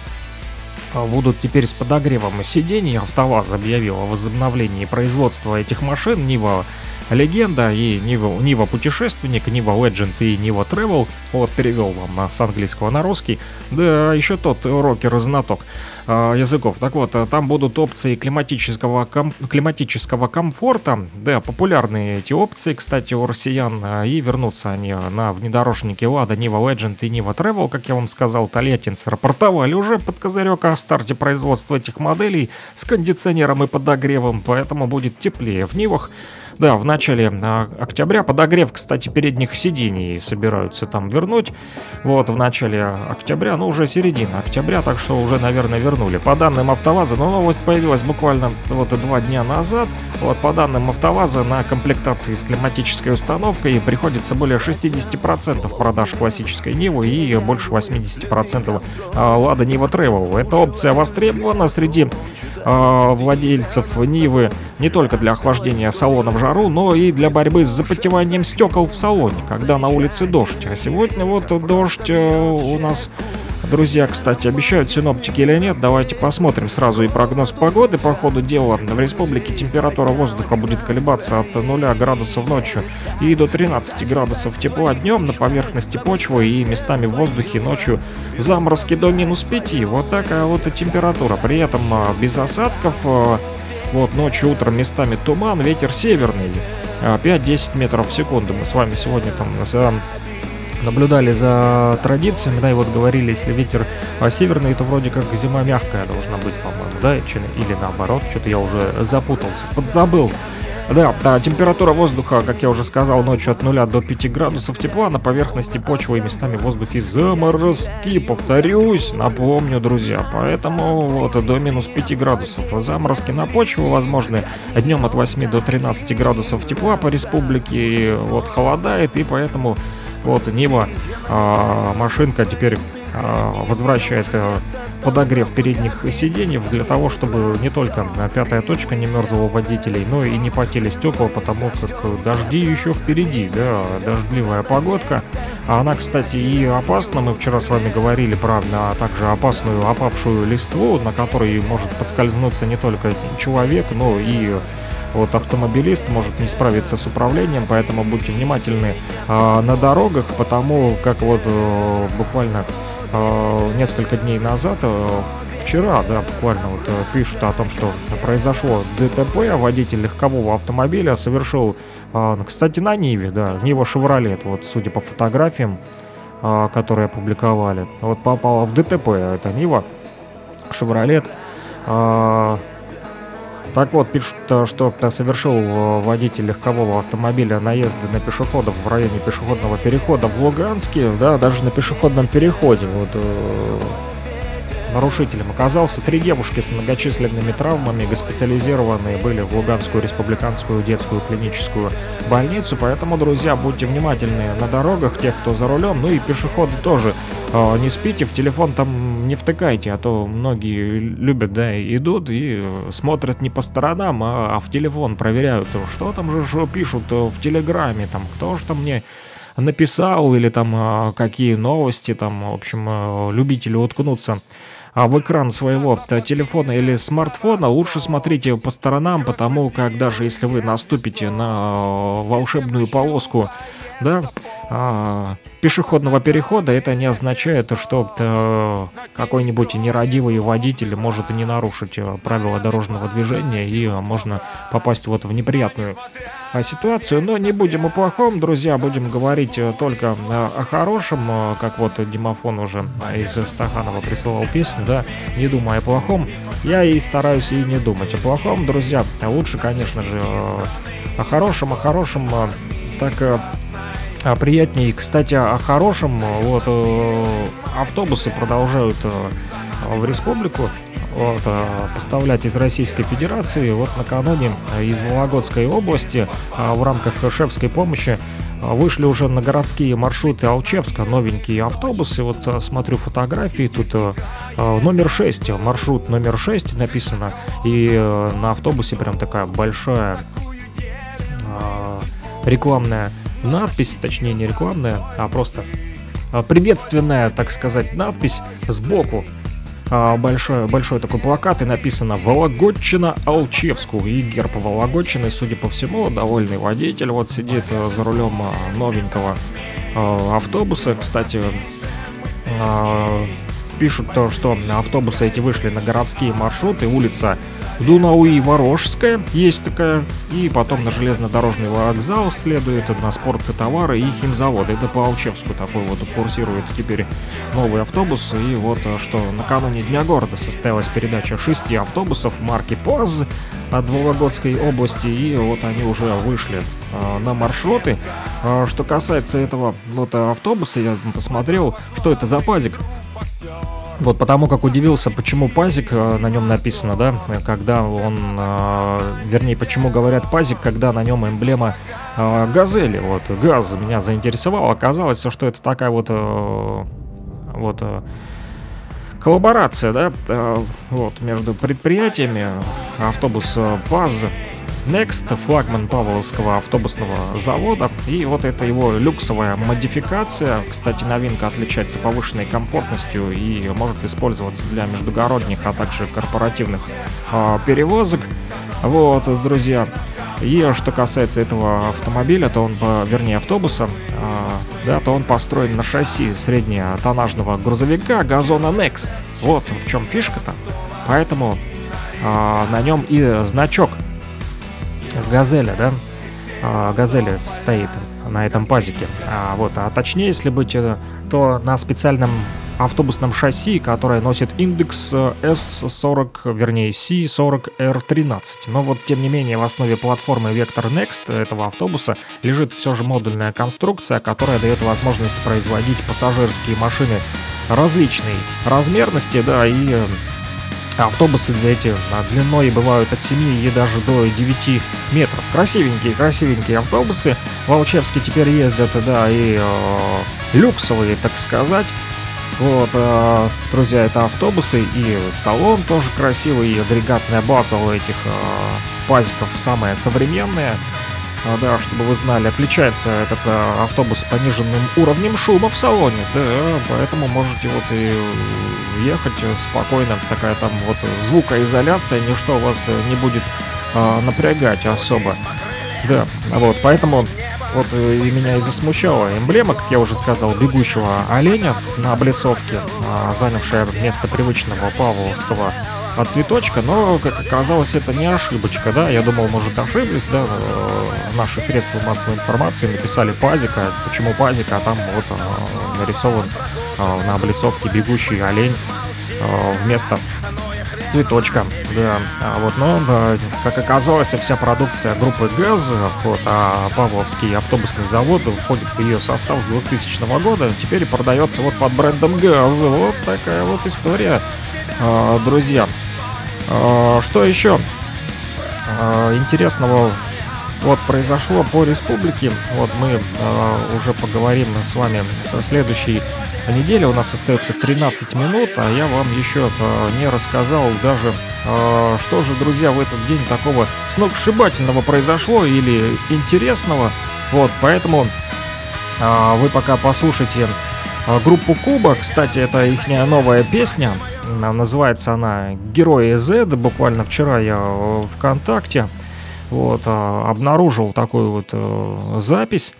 будут теперь с подогревом сидений. АвтоВАЗ объявил о возобновлении производства этих машин. Нива легенда и Нива, Нива путешественник, Нива Legend и Нива Travel. Вот перевел вам с английского на русский. Да, еще тот рокер-знаток э, языков. Так вот, там будут опции климатического, ком, климатического комфорта. Да, популярные эти опции, кстати, у россиян. И вернутся они на внедорожнике Лада, Нива Legend и Нива Travel, как я вам сказал, тольяттинцы рапортовали уже под козырек о старте производства этих моделей с кондиционером и подогревом, поэтому будет теплее в Нивах. Да, в начале а, октября. Подогрев, кстати, передних сидений собираются там вернуть. Вот, в начале октября, ну, уже середина октября, так что уже, наверное, вернули. По данным АвтоВАЗа, но новость появилась буквально вот два дня назад. Вот, по данным АвтоВАЗа, на комплектации с климатической установкой приходится более 60% продаж классической Нивы и больше 80% Лада Нива Travel. Эта опция востребована среди э, владельцев Нивы не только для охлаждения салона в жару, но и для борьбы с запотеванием стекол в салоне, когда на улице дождь. А сегодня вот дождь э, у нас Друзья, кстати, обещают синоптики или нет, давайте посмотрим сразу и прогноз погоды по ходу дела. В республике температура воздуха будет колебаться от 0 градусов ночью и до 13 градусов тепла днем на поверхности почвы и местами в воздухе ночью заморозки до минус 5. Вот такая вот температура. При этом а, без осадков а, вот ночью, утром местами туман, ветер северный, 5-10 метров в секунду. Мы с вами сегодня там наблюдали за традициями, да, и вот говорили, если ветер а, северный, то вроде как зима мягкая должна быть, по-моему, да, или наоборот, что-то я уже запутался, подзабыл. Да, да, температура воздуха, как я уже сказал, ночью от 0 до 5 градусов тепла, на поверхности почвы и местами в воздухе заморозки, повторюсь, напомню, друзья, поэтому вот до минус 5 градусов. Заморозки на почву возможны днем от 8 до 13 градусов тепла по республике, вот холодает, и поэтому вот Нива а, машинка теперь возвращает а, подогрев передних сидений для того, чтобы не только пятая точка не мерзла у водителей, но и не потели стекла, потому как дожди еще впереди, да, дождливая погодка. А она, кстати, и опасна. Мы вчера с вами говорили про а, также опасную опавшую листву, на которой может подскользнуться не только человек, но и вот автомобилист может не справиться с управлением, поэтому будьте внимательны э, на дорогах, потому как вот э, буквально э, несколько дней назад, э, вчера, да, буквально вот э, пишут о том, что произошло ДТП, водитель легкового автомобиля совершил, э, кстати, на Ниве, да, Нива Шевролет, вот судя по фотографиям, которые опубликовали, вот попала в ДТП, это Нива Шевролет, так вот, пишут, что совершил э, водитель легкового автомобиля наезды на пешеходов в районе пешеходного перехода в Луганске, да, даже на пешеходном переходе. Вот э, нарушителем оказался. Три девушки с многочисленными травмами госпитализированные были в Луганскую республиканскую детскую клиническую больницу. Поэтому, друзья, будьте внимательны на дорогах, тех, кто за рулем, ну и пешеходы тоже. Э, не спите, в телефон там не втыкайте, а то многие любят, да, идут и смотрят не по сторонам, а, а в телефон проверяют, что там же что пишут в Телеграме, там, кто же там мне написал или там а, какие новости, там, в общем, а, любители уткнуться а в экран своего т- телефона или смартфона, лучше смотрите по сторонам, потому как даже если вы наступите на а, волшебную полоску, да, а, пешеходного перехода, это не означает, что э, какой-нибудь нерадивый водитель может не нарушить э, правила дорожного движения и э, можно попасть вот в неприятную а, ситуацию. Но не будем о плохом, друзья, будем говорить только о хорошем, как вот Димофон уже из Стаханова присылал песню, да, не думая о плохом. Я и стараюсь и не думать о плохом, друзья. А лучше, конечно же, о хорошем, о хорошем, так э, а, приятнее. Кстати, о хорошем. Вот э, автобусы продолжают э, в республику вот, поставлять из Российской Федерации. Вот накануне из Вологодской области в рамках шефской помощи Вышли уже на городские маршруты Алчевска новенькие автобусы. Вот смотрю фотографии, тут номер 6, маршрут номер 6 написано. И на автобусе прям такая большая рекламная надпись, точнее не рекламная, а просто а, приветственная, так сказать, надпись сбоку. А, большой, большой такой плакат и написано «Вологодчина Алчевску» и герб Вологодчины, судя по всему, довольный водитель вот сидит э, за рулем а, новенького а, автобуса. Кстати, а, пишут то, что автобусы эти вышли на городские маршруты, улица Дунауи-Ворожская есть такая, и потом на железнодорожный вокзал следует, на спорт и товары и химзаводы. Это по Алчевску такой вот курсирует теперь новый автобус, и вот э, что накануне Дня города состоялась передача шести автобусов марки ПАЗ от Вологодской области, и вот они уже вышли э, на маршруты. А Что касается этого вот автобуса, я посмотрел, что это за пазик. Вот потому как удивился, почему пазик э, на нем написано, да, когда он, э, вернее, почему говорят пазик, когда на нем эмблема э, газели, вот, газ меня заинтересовал, оказалось, что это такая вот, вот, коллаборация, да, вот, между предприятиями, автобус ПАЗ, Next, флагман Павловского автобусного завода. И вот это его люксовая модификация. Кстати, новинка отличается повышенной комфортностью и может использоваться для междугородних, а также корпоративных а, перевозок. Вот, друзья. И что касается этого автомобиля, то он, вернее, автобуса, а, да, то он построен на шасси среднетоннажного грузовика Газона Next. Вот в чем фишка-то. Поэтому а, на нем и значок Газеля, да? А, Газели стоит на этом пазике. А, вот, а точнее, если быть, э, то на специальном автобусном шасси, которое носит индекс э, S40, вернее C40R13. Но вот, тем не менее, в основе платформы Vector Next этого автобуса лежит все же модульная конструкция, которая дает возможность производить пассажирские машины различной размерности, да, и э, Автобусы эти а, длиной бывают от 7 и даже до 9 метров. Красивенькие, красивенькие автобусы. В теперь ездят, да, и э, люксовые, так сказать. Вот, э, друзья, это автобусы, и салон тоже красивый, и агрегатная база у этих э, пазиков самая современная. А, Да, чтобы вы знали, отличается этот э, автобус пониженным уровнем шума в салоне. Да, поэтому можете вот и ехать спокойно. Такая там вот звукоизоляция, ничто вас не будет э, напрягать особо. Да, вот, поэтому вот и меня и засмущала эмблема, как я уже сказал, бегущего оленя на облицовке, а, занявшая место привычного павловского а, цветочка, но, как оказалось, это не ошибочка, да, я думал, может, ошиблись, да, э, наши средства массовой информации написали пазика, почему пазика, а там вот э, нарисован э, на облицовке бегущий олень вместо цветочка, да, а вот, но, как оказалось, вся продукция группы ГАЗ, вот, а Павловский автобусный завод входит в ее состав с 2000 года, теперь продается вот под брендом ГАЗ, вот такая вот история, друзья. А, Что еще а, интересного вот произошло по республике. Вот мы э, уже поговорим с вами со следующей недели. У нас остается 13 минут, а я вам еще не рассказал даже, что же, друзья, в этот день такого сногсшибательного произошло или интересного. Вот, поэтому а, вы пока послушайте а, группу Куба. Кстати, это их новая песня. А, Называется она «Герои Z». Буквально вчера я э, ВКонтакте вот, а, обнаружил такую вот э, запись.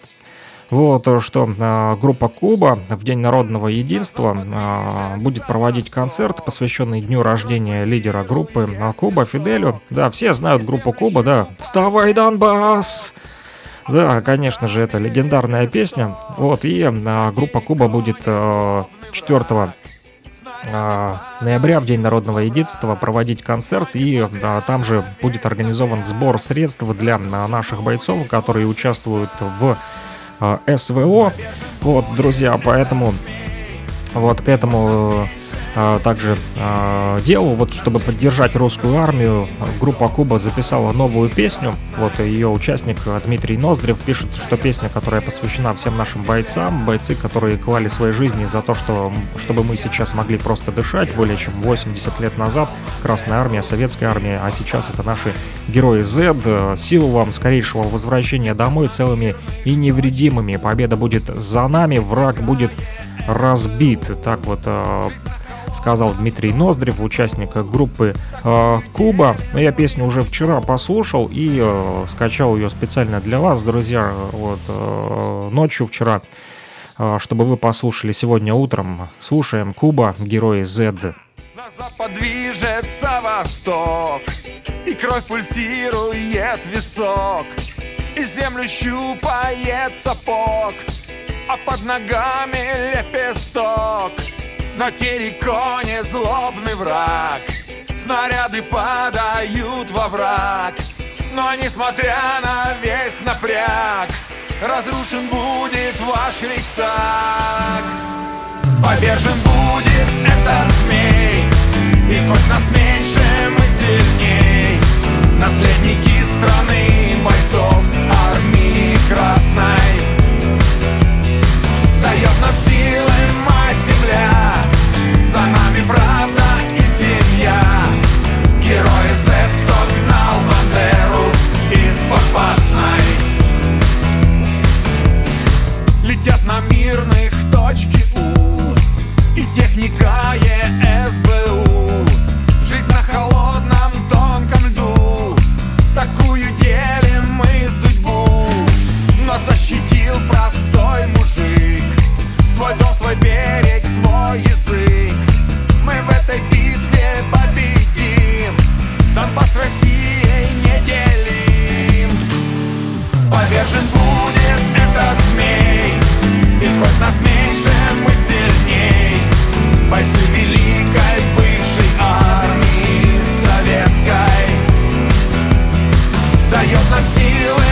Вот, э, что э, группа Куба в День народного единства э, будет проводить концерт, посвященный дню рождения лидера группы э, Куба Фиделю. Да, все знают группу Куба, да. «Вставай, Донбасс!» Да, конечно же, это легендарная песня. Вот, и э, группа Куба будет э, 4 э, ноября, в День народного единства, проводить концерт, и э, там же будет организован сбор средств для э, наших бойцов, которые участвуют в э, СВО. Вот, друзья, поэтому вот к этому э, также э, делу, вот чтобы поддержать русскую армию, группа Куба записала новую песню. Вот ее участник Дмитрий Ноздрев пишет, что песня, которая посвящена всем нашим бойцам, бойцы, которые клали свои жизни за то, что, чтобы мы сейчас могли просто дышать более чем 80 лет назад. Красная армия, советская армия, а сейчас это наши герои Z. Сил вам скорейшего возвращения домой целыми и невредимыми. Победа будет за нами, враг будет разбит. Так вот э, сказал Дмитрий Ноздрев, участник группы э, Куба. Я песню уже вчера послушал и э, скачал ее специально для вас, друзья, вот э, ночью вчера, э, чтобы вы послушали сегодня утром. Слушаем Куба, герои Z. На запад движется восток И кровь пульсирует висок И землю щупает сапог А под ногами лепесток На терриконе злобный враг. Снаряды падают во враг. Но несмотря на весь напряг Разрушен будет ваш рейхстаг. Повержен будет этот змей И хоть нас меньше, мы сильней. Наследники страны бойцов армии красной. Дает нам силы мать земля За нами правда и семья. Герои Z, кто гнал Бандеру из Попасной Летят на мирных точки У И техника ЕСБУ Жизнь на холодном тонком льду. Такую делим мы судьбу. Но защитил простой мужик Свой дом, свой берег, свой язык. Мы в этой битве победим. Донбасс Россией не делим. Повержен будет этот змей. И хоть нас меньше, мы сильней. Бойцы великой бывшей армии советской. Дает нам силы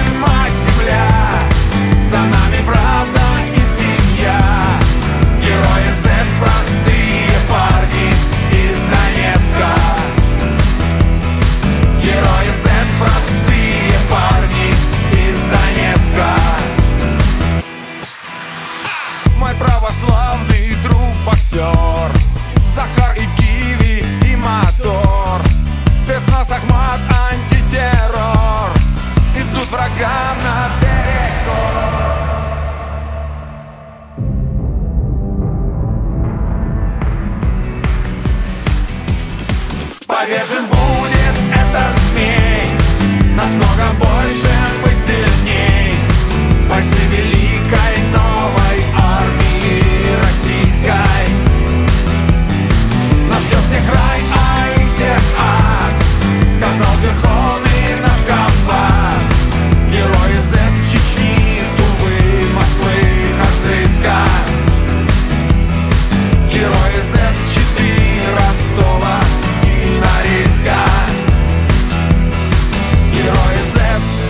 православный друг боксер Захар и Киви и мотор. Спецназ Ахмат антитеррор. Идут врагам на перекор. Повержен будет этот змей. Нас много больше, мы сильней. Бойцы великой армии российской Нас ждет всех рай, а их всех ад. Сказал верховный наш комбат. Герои Z, Чечни, Тувы, Москвы, Харциска Герои Z, Читы, Ростова и Норильска. Герои Z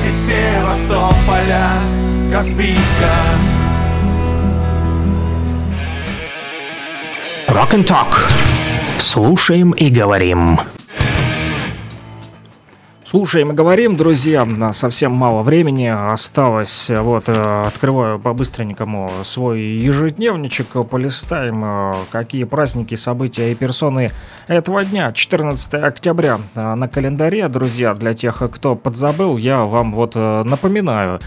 из Севастополя, Каспийска Rock and Talk. Слушаем и говорим. Слушаем и говорим, друзья, совсем мало времени осталось. Вот, э, открываю по-быстренькому свой ежедневничек, полистаем, э, какие праздники, события и персоны этого дня. 14 октября э, на календаре, друзья, для тех, кто подзабыл, я вам вот напоминаю.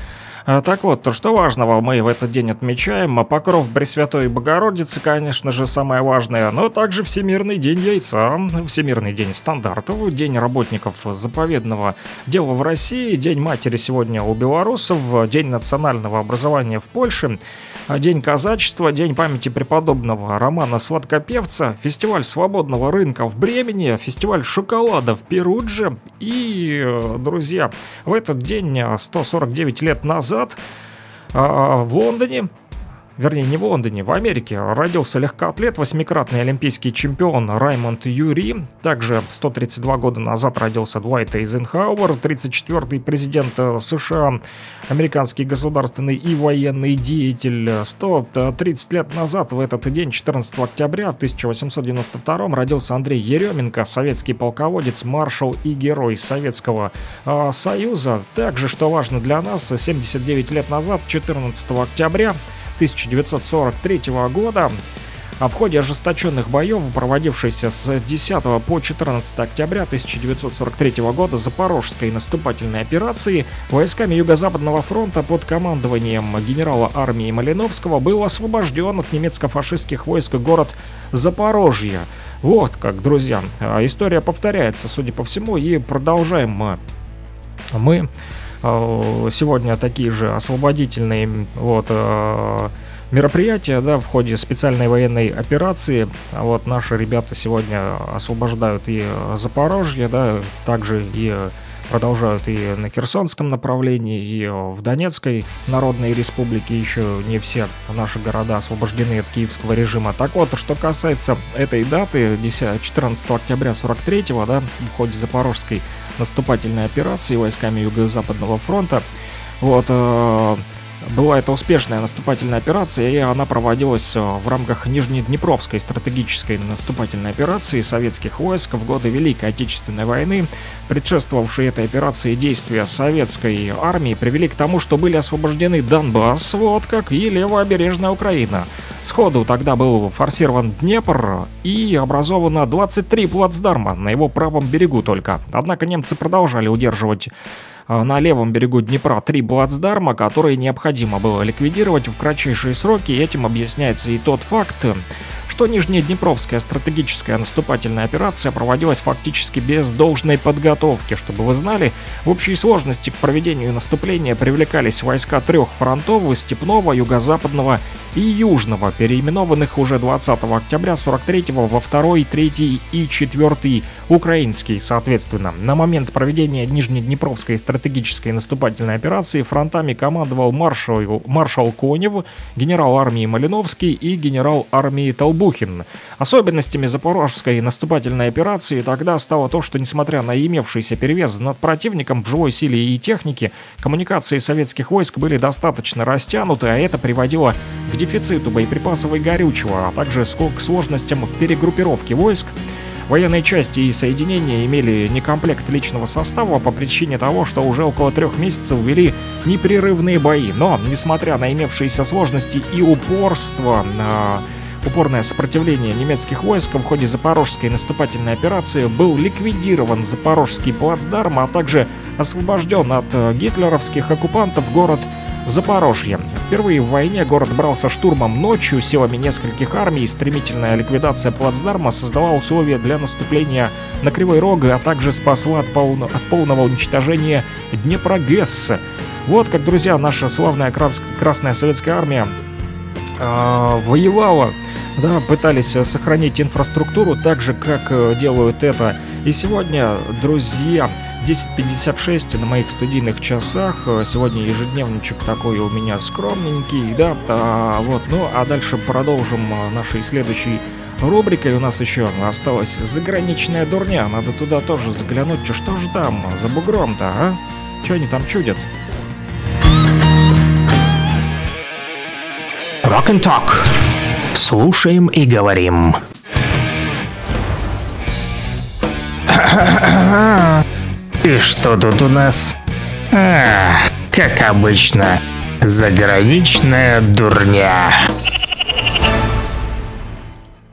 А, Так вот, то что важного мы в этот день отмечаем? А Покров Пресвятой Богородицы, конечно же, самое важное, но также Всемирный день яйца, Всемирный день стандартов, День работников заповедного дела в России, День матери сегодня у белорусов, День национального образования в Польше, День казачества, День памяти преподобного Романа Сладкопевца, фестиваль свободного рынка в Бремени, фестиваль шоколада в Перудже и, э, друзья, в этот день, э, 149 лет назад, а, в Лондоне, вернее не в Лондоне, в Америке, родился легкоатлет, восьмикратный олимпийский чемпион Раймонд Юри. Также 132 года назад родился Дуайт Эйзенхауэр, 34-й президент э, США, американский государственный и военный деятель. 130 лет назад в этот день, 14 октября 1892 родился Андрей Еременко, советский полководец, маршал и герой Советского э, Союза. Также, что важно для нас, 79 лет назад, 14 октября 1943 года а в ходе ожесточенных боев, проводившейся с 10 по 14 октября 1943 года Запорожской наступательной операции, войсками Юго-Западного фронта под командованием генерала армии Малиновского был освобожден от немецко-фашистских войск город Запорожье. Вот как, друзья, а, история повторяется, судя по всему, и продолжаем мы. Э, сегодня такие же освободительные вот э, мероприятия, да, в ходе специальной военной операции. Вот наши ребята сегодня освобождают и Запорожье, да, также и продолжают и на Херсонском направлении, и в Донецкой Народной Республике еще не все наши города освобождены от киевского режима. Так вот, что касается этой даты, 10, 14 октября 43 да, в ходе Запорожской наступательной операции войсками Юго-Западного фронта, вот, э, была это успешная наступательная операция, и она проводилась э, в рамках Нижнеднепровской стратегической наступательной операции советских войск в годы Великой Отечественной войны. Предшествовавшие этой операции действия советской армии привели к тому, что были освобождены Донбасс, вот как и левобережная Украина. Сходу тогда был форсирован Днепр и образовано 23 плацдарма на его правом берегу только. Однако немцы продолжали удерживать на левом берегу Днепра три плацдарма, которые необходимо было ликвидировать в кратчайшие сроки. Этим объясняется и тот факт, что Нижнеднепровская стратегическая наступательная операция проводилась фактически без должной подготовки. Чтобы вы знали, в общей сложности к проведению наступления привлекались войска трех фронтов – Степного, Юго-Западного и Южного, переименованных уже 20 октября 43 во 2, 3 и 4 украинский, соответственно. На момент проведения Нижнеднепровской стратегической наступательной операции фронтами командовал маршал, маршал Конев, генерал армии Малиновский и генерал армии Толбухин. Особенностями запорожской наступательной операции тогда стало то, что несмотря на имевшийся перевес над противником в живой силе и технике, коммуникации советских войск были достаточно растянуты, а это приводило к дефициту боеприпасов и горючего, а также к сложностям в перегруппировке войск. Военные части и соединения имели некомплект личного состава по причине того, что уже около трех месяцев вели непрерывные бои. Но, несмотря на имевшиеся сложности и упорство, на упорное сопротивление немецких войск в ходе Запорожской наступательной операции был ликвидирован Запорожский плацдарм, а также освобожден от э, гитлеровских оккупантов город Запорожье. Впервые в войне город брался штурмом ночью силами нескольких армий. Стремительная ликвидация плацдарма создала условия для наступления на Кривой Рог, а также спасла от, полно- от полного уничтожения Днепрогэс. Вот как, друзья, наша славная крас- Красная Советская Армия э, воевала да, пытались сохранить инфраструктуру так же, как э, делают это и сегодня, друзья, 10.56 на моих студийных часах. Э, Сегодня ежедневничек такой у меня скромненький, да, а, вот, ну, а дальше продолжим э, нашей следующей рубрикой. У нас еще осталась заграничная дурня, надо туда тоже заглянуть, что же там за бугром-то, а? Что они там чудят? Rock and Talk. Слушаем и говорим. И что тут у нас? А, как обычно, заграничная дурня.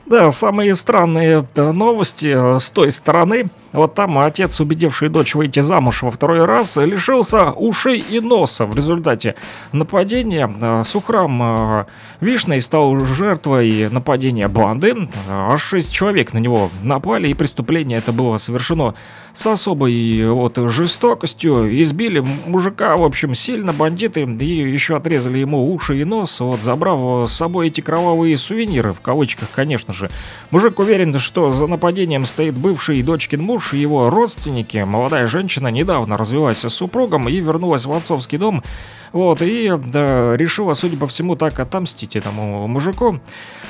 Да, самые странные э, новости э, с той стороны. Вот там отец, убедивший дочь выйти замуж во второй раз, лишился ушей и носа. В результате нападения э, Сухрам э, Вишной стал жертвой нападения банды. Аж шесть человек на него напали, и преступление это было совершено с особой вот жестокостью. Избили мужика, в общем, сильно бандиты, и еще отрезали ему уши и нос, вот забрав с собой эти кровавые сувениры, в кавычках, конечно же. Мужик уверен, что за нападением стоит бывший дочкин муж и его родственники. Молодая женщина недавно развелась с супругом и вернулась в отцовский дом, вот, и да, решила, судя по всему, так отомстить этому мужику.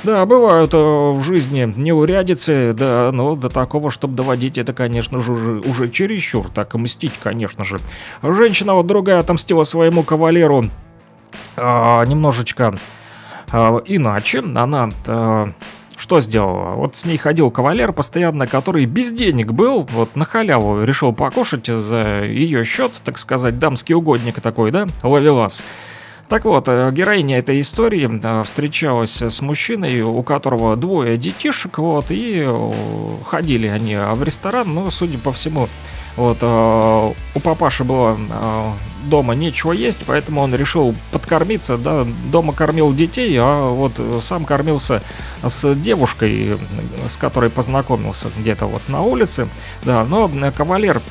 Да, бывают э, в жизни неурядицы, да, но до такого, чтобы доводить это, конечно же, уже, уже чересчур, так мстить, конечно же. Женщина вот другая отомстила своему кавалеру а, немножечко а, иначе. Она а, что сделала? Вот с ней ходил кавалер постоянно, который без денег был, вот на халяву решил покушать за ее счет, так сказать, дамский угодник такой, да, ловелас. Так вот, э, героиня этой истории э, встречалась с мужчиной, у которого двое детишек, вот, и э, ходили они в ресторан, но, судя по всему, вот, э, у папаши было э, дома нечего есть, поэтому он решил подкормиться, да, дома кормил детей, а вот сам кормился с девушкой, с которой познакомился где-то вот на улице, да, но кавалер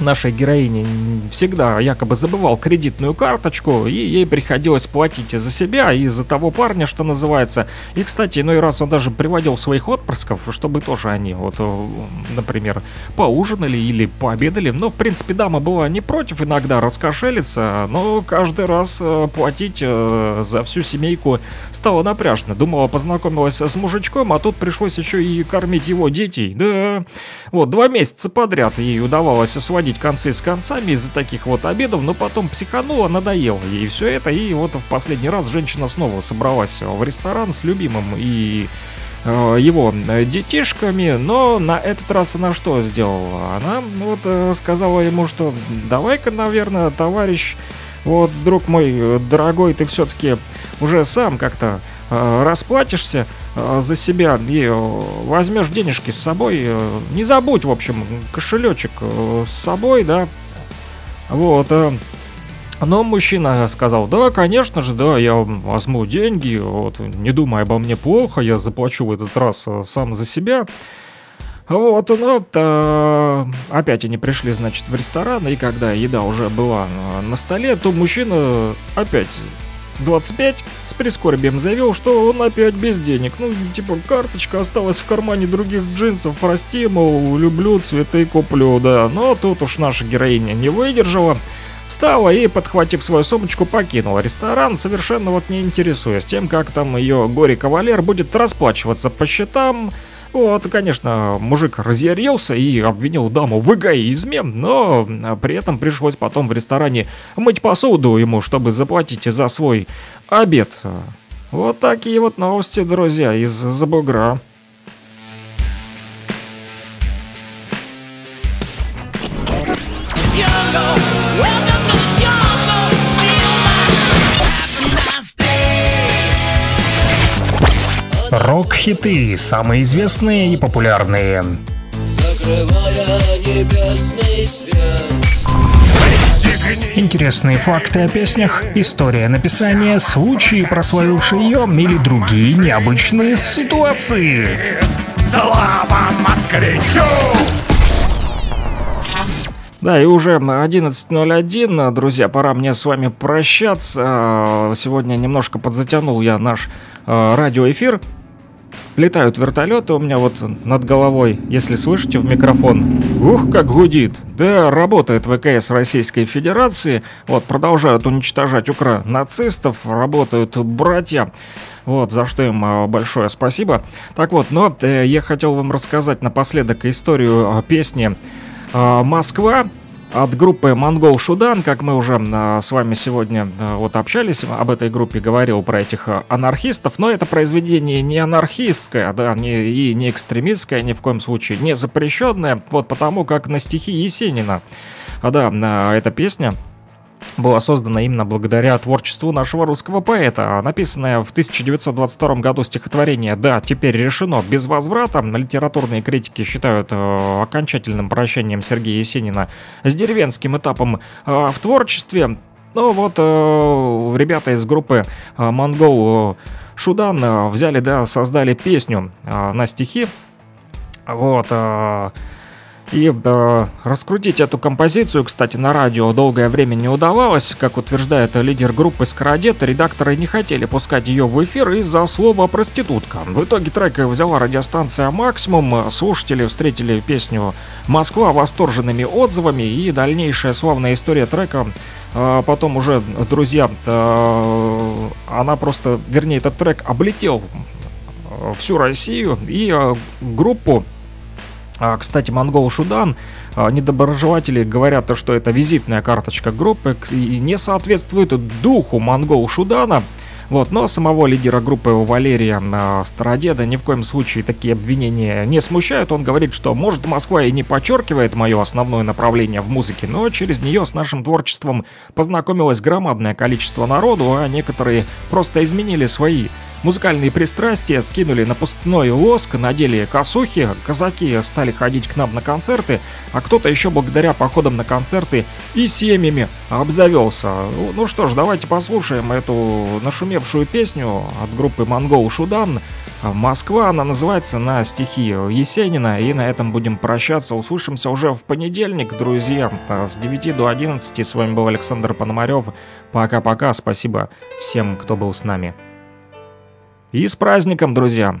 нашей героини всегда якобы забывал кредитную карточку, и ей приходилось платить за себя и за того парня, что называется. И, кстати, иной раз он даже приводил своих отпрысков, чтобы тоже они, вот, э, например, поужинали или пообедали. Но, в принципе, дама была не против иногда раскошелиться, но каждый раз э, платить э, за всю семейку стало напряжно. Думала, познакомилась с мужичком, а тут пришлось еще и кормить его детей. Да, вот, два месяца подряд ей удавалось сводить концы с концами из-за таких вот обедов, но потом психанула, надоело ей все это, и вот в последний раз женщина снова собралась в ресторан с любимым и э, его детишками, но на этот раз она что сделала? Она вот э, сказала ему, что давай-ка, наверное, товарищ, вот, друг мой, дорогой, ты все-таки уже сам как-то э, расплатишься э, за себя и э, возьмешь денежки с собой. Э, не забудь, в общем, кошелечек э, с собой, да. Вот. Э, но мужчина сказал, да, конечно же, да, я возьму деньги, вот, не думай обо мне плохо, я заплачу в этот раз э, сам за себя. Вот, ну, то, опять они пришли, значит, в ресторан, и когда еда уже была э, на столе, то мужчина опять 25 с прискорбием заявил, что он опять без денег. Ну, типа, карточка осталась в кармане других джинсов, прости, мол, люблю, цветы куплю, да. Но тут уж наша героиня не выдержала. Встала и, подхватив свою сумочку, покинула ресторан, совершенно вот не интересуясь тем, как там ее горе-кавалер будет расплачиваться по счетам. Вот, конечно, мужик разъярился и обвинил даму в эгоизме, но при этом пришлось потом в ресторане мыть посуду ему, чтобы заплатить за свой обед. Вот такие вот новости, друзья, из-за бугра. Рок-хиты, самые известные и популярные. Интересные факты о песнях, история написания, случаи, прославившие ее или другие необычные ситуации. Слава москвичу! Да, и уже 11.01, друзья, пора мне с вами прощаться. Сегодня немножко подзатянул я наш э, радиоэфир. Летают вертолеты у меня вот над головой, если слышите в микрофон. Ух, как гудит. Да, работает ВКС Российской Федерации. Вот, продолжают уничтожать укра нацистов, работают братья. Вот, за что им а, большое спасибо. Так вот, но э, я хотел вам рассказать напоследок историю а, песни а, «Москва», от группы Монгол Шудан, как мы уже а, с вами сегодня а, вот общались об этой группе, говорил про этих а, анархистов, но это произведение не анархистское, да, не, и не экстремистское, ни в коем случае, не запрещенное, вот потому как на стихи Есенина. А, да, эта песня была создана именно благодаря творчеству нашего русского поэта. Написанное в 1922 году стихотворение «Да, теперь решено без возврата» литературные критики считают э, окончательным прощанием Сергея Есенина с деревенским этапом э, в творчестве. Ну вот э, ребята из группы э, «Монгол» Шудан взяли, да, создали песню э, на стихи. Вот, э, и э, раскрутить эту композицию, кстати, на радио долгое время не удавалось. Как утверждает лидер группы Скородет, редакторы не хотели пускать ее в эфир из-за слова «проститутка». В итоге трек взяла радиостанция «Максимум». Слушатели встретили песню «Москва» восторженными отзывами. И дальнейшая славная история трека э, потом уже, друзья, э, она просто, вернее, этот трек облетел э, всю Россию. И группу кстати, Монгол Шудан, а, недоброжелатели говорят, что это визитная карточка группы и не соответствует духу Монгол Шудана. Вот, но самого лидера группы Валерия э, Стародеда ни в коем случае такие обвинения не смущают. Он говорит, что может Москва и не подчеркивает мое основное направление в музыке, но через нее с нашим творчеством познакомилось громадное количество народу, а некоторые просто изменили свои Музыкальные пристрастия скинули напускной лоск, надели косухи, казаки стали ходить к нам на концерты, а кто-то еще благодаря походам на концерты и семьями обзавелся. Ну что ж, давайте послушаем эту нашумевшую песню от группы Монгол Шудан. Москва, она называется на стихи Есенина, и на этом будем прощаться. Услышимся уже в понедельник, друзья, с 9 до 11. С вами был Александр Пономарев. Пока-пока, спасибо всем, кто был с нами. И с праздником, друзья!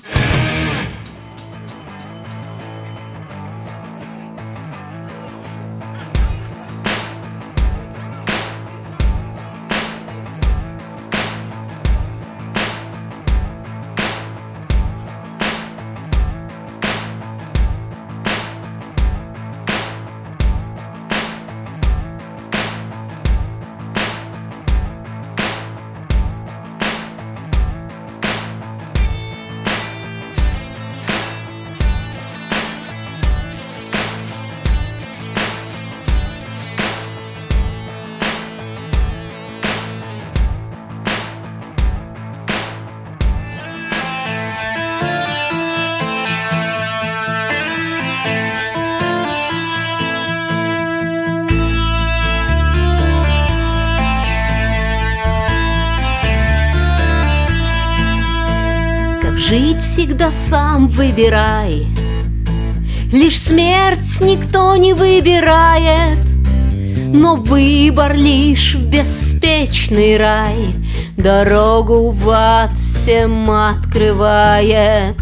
выбор лишь в беспечный рай Дорогу в ад всем открывает.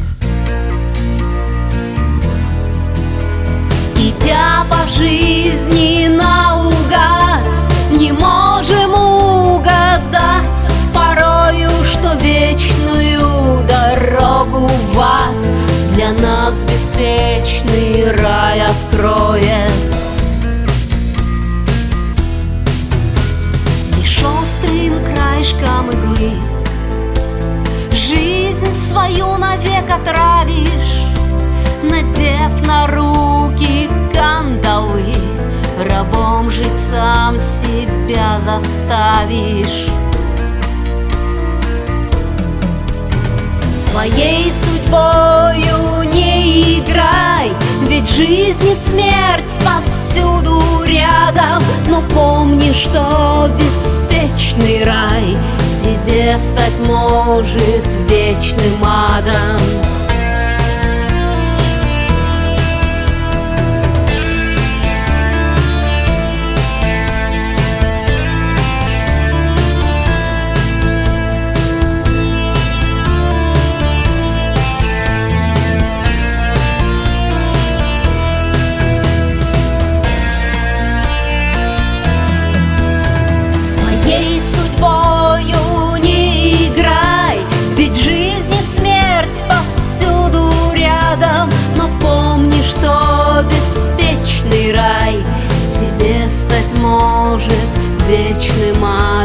Идя по жизни наугад Не можем угадать порою, что вечную дорогу в ад Для нас беспечный рай откроет краешком иглы Жизнь свою навек отравишь Надев на руки кандалы. Рабом жить сам себя заставишь. Своей судьбою не играй Ведь жизнь и смерть повсюду рядом. Но помни, что беспечный рай. Тебе стать может вечным адом вечным адом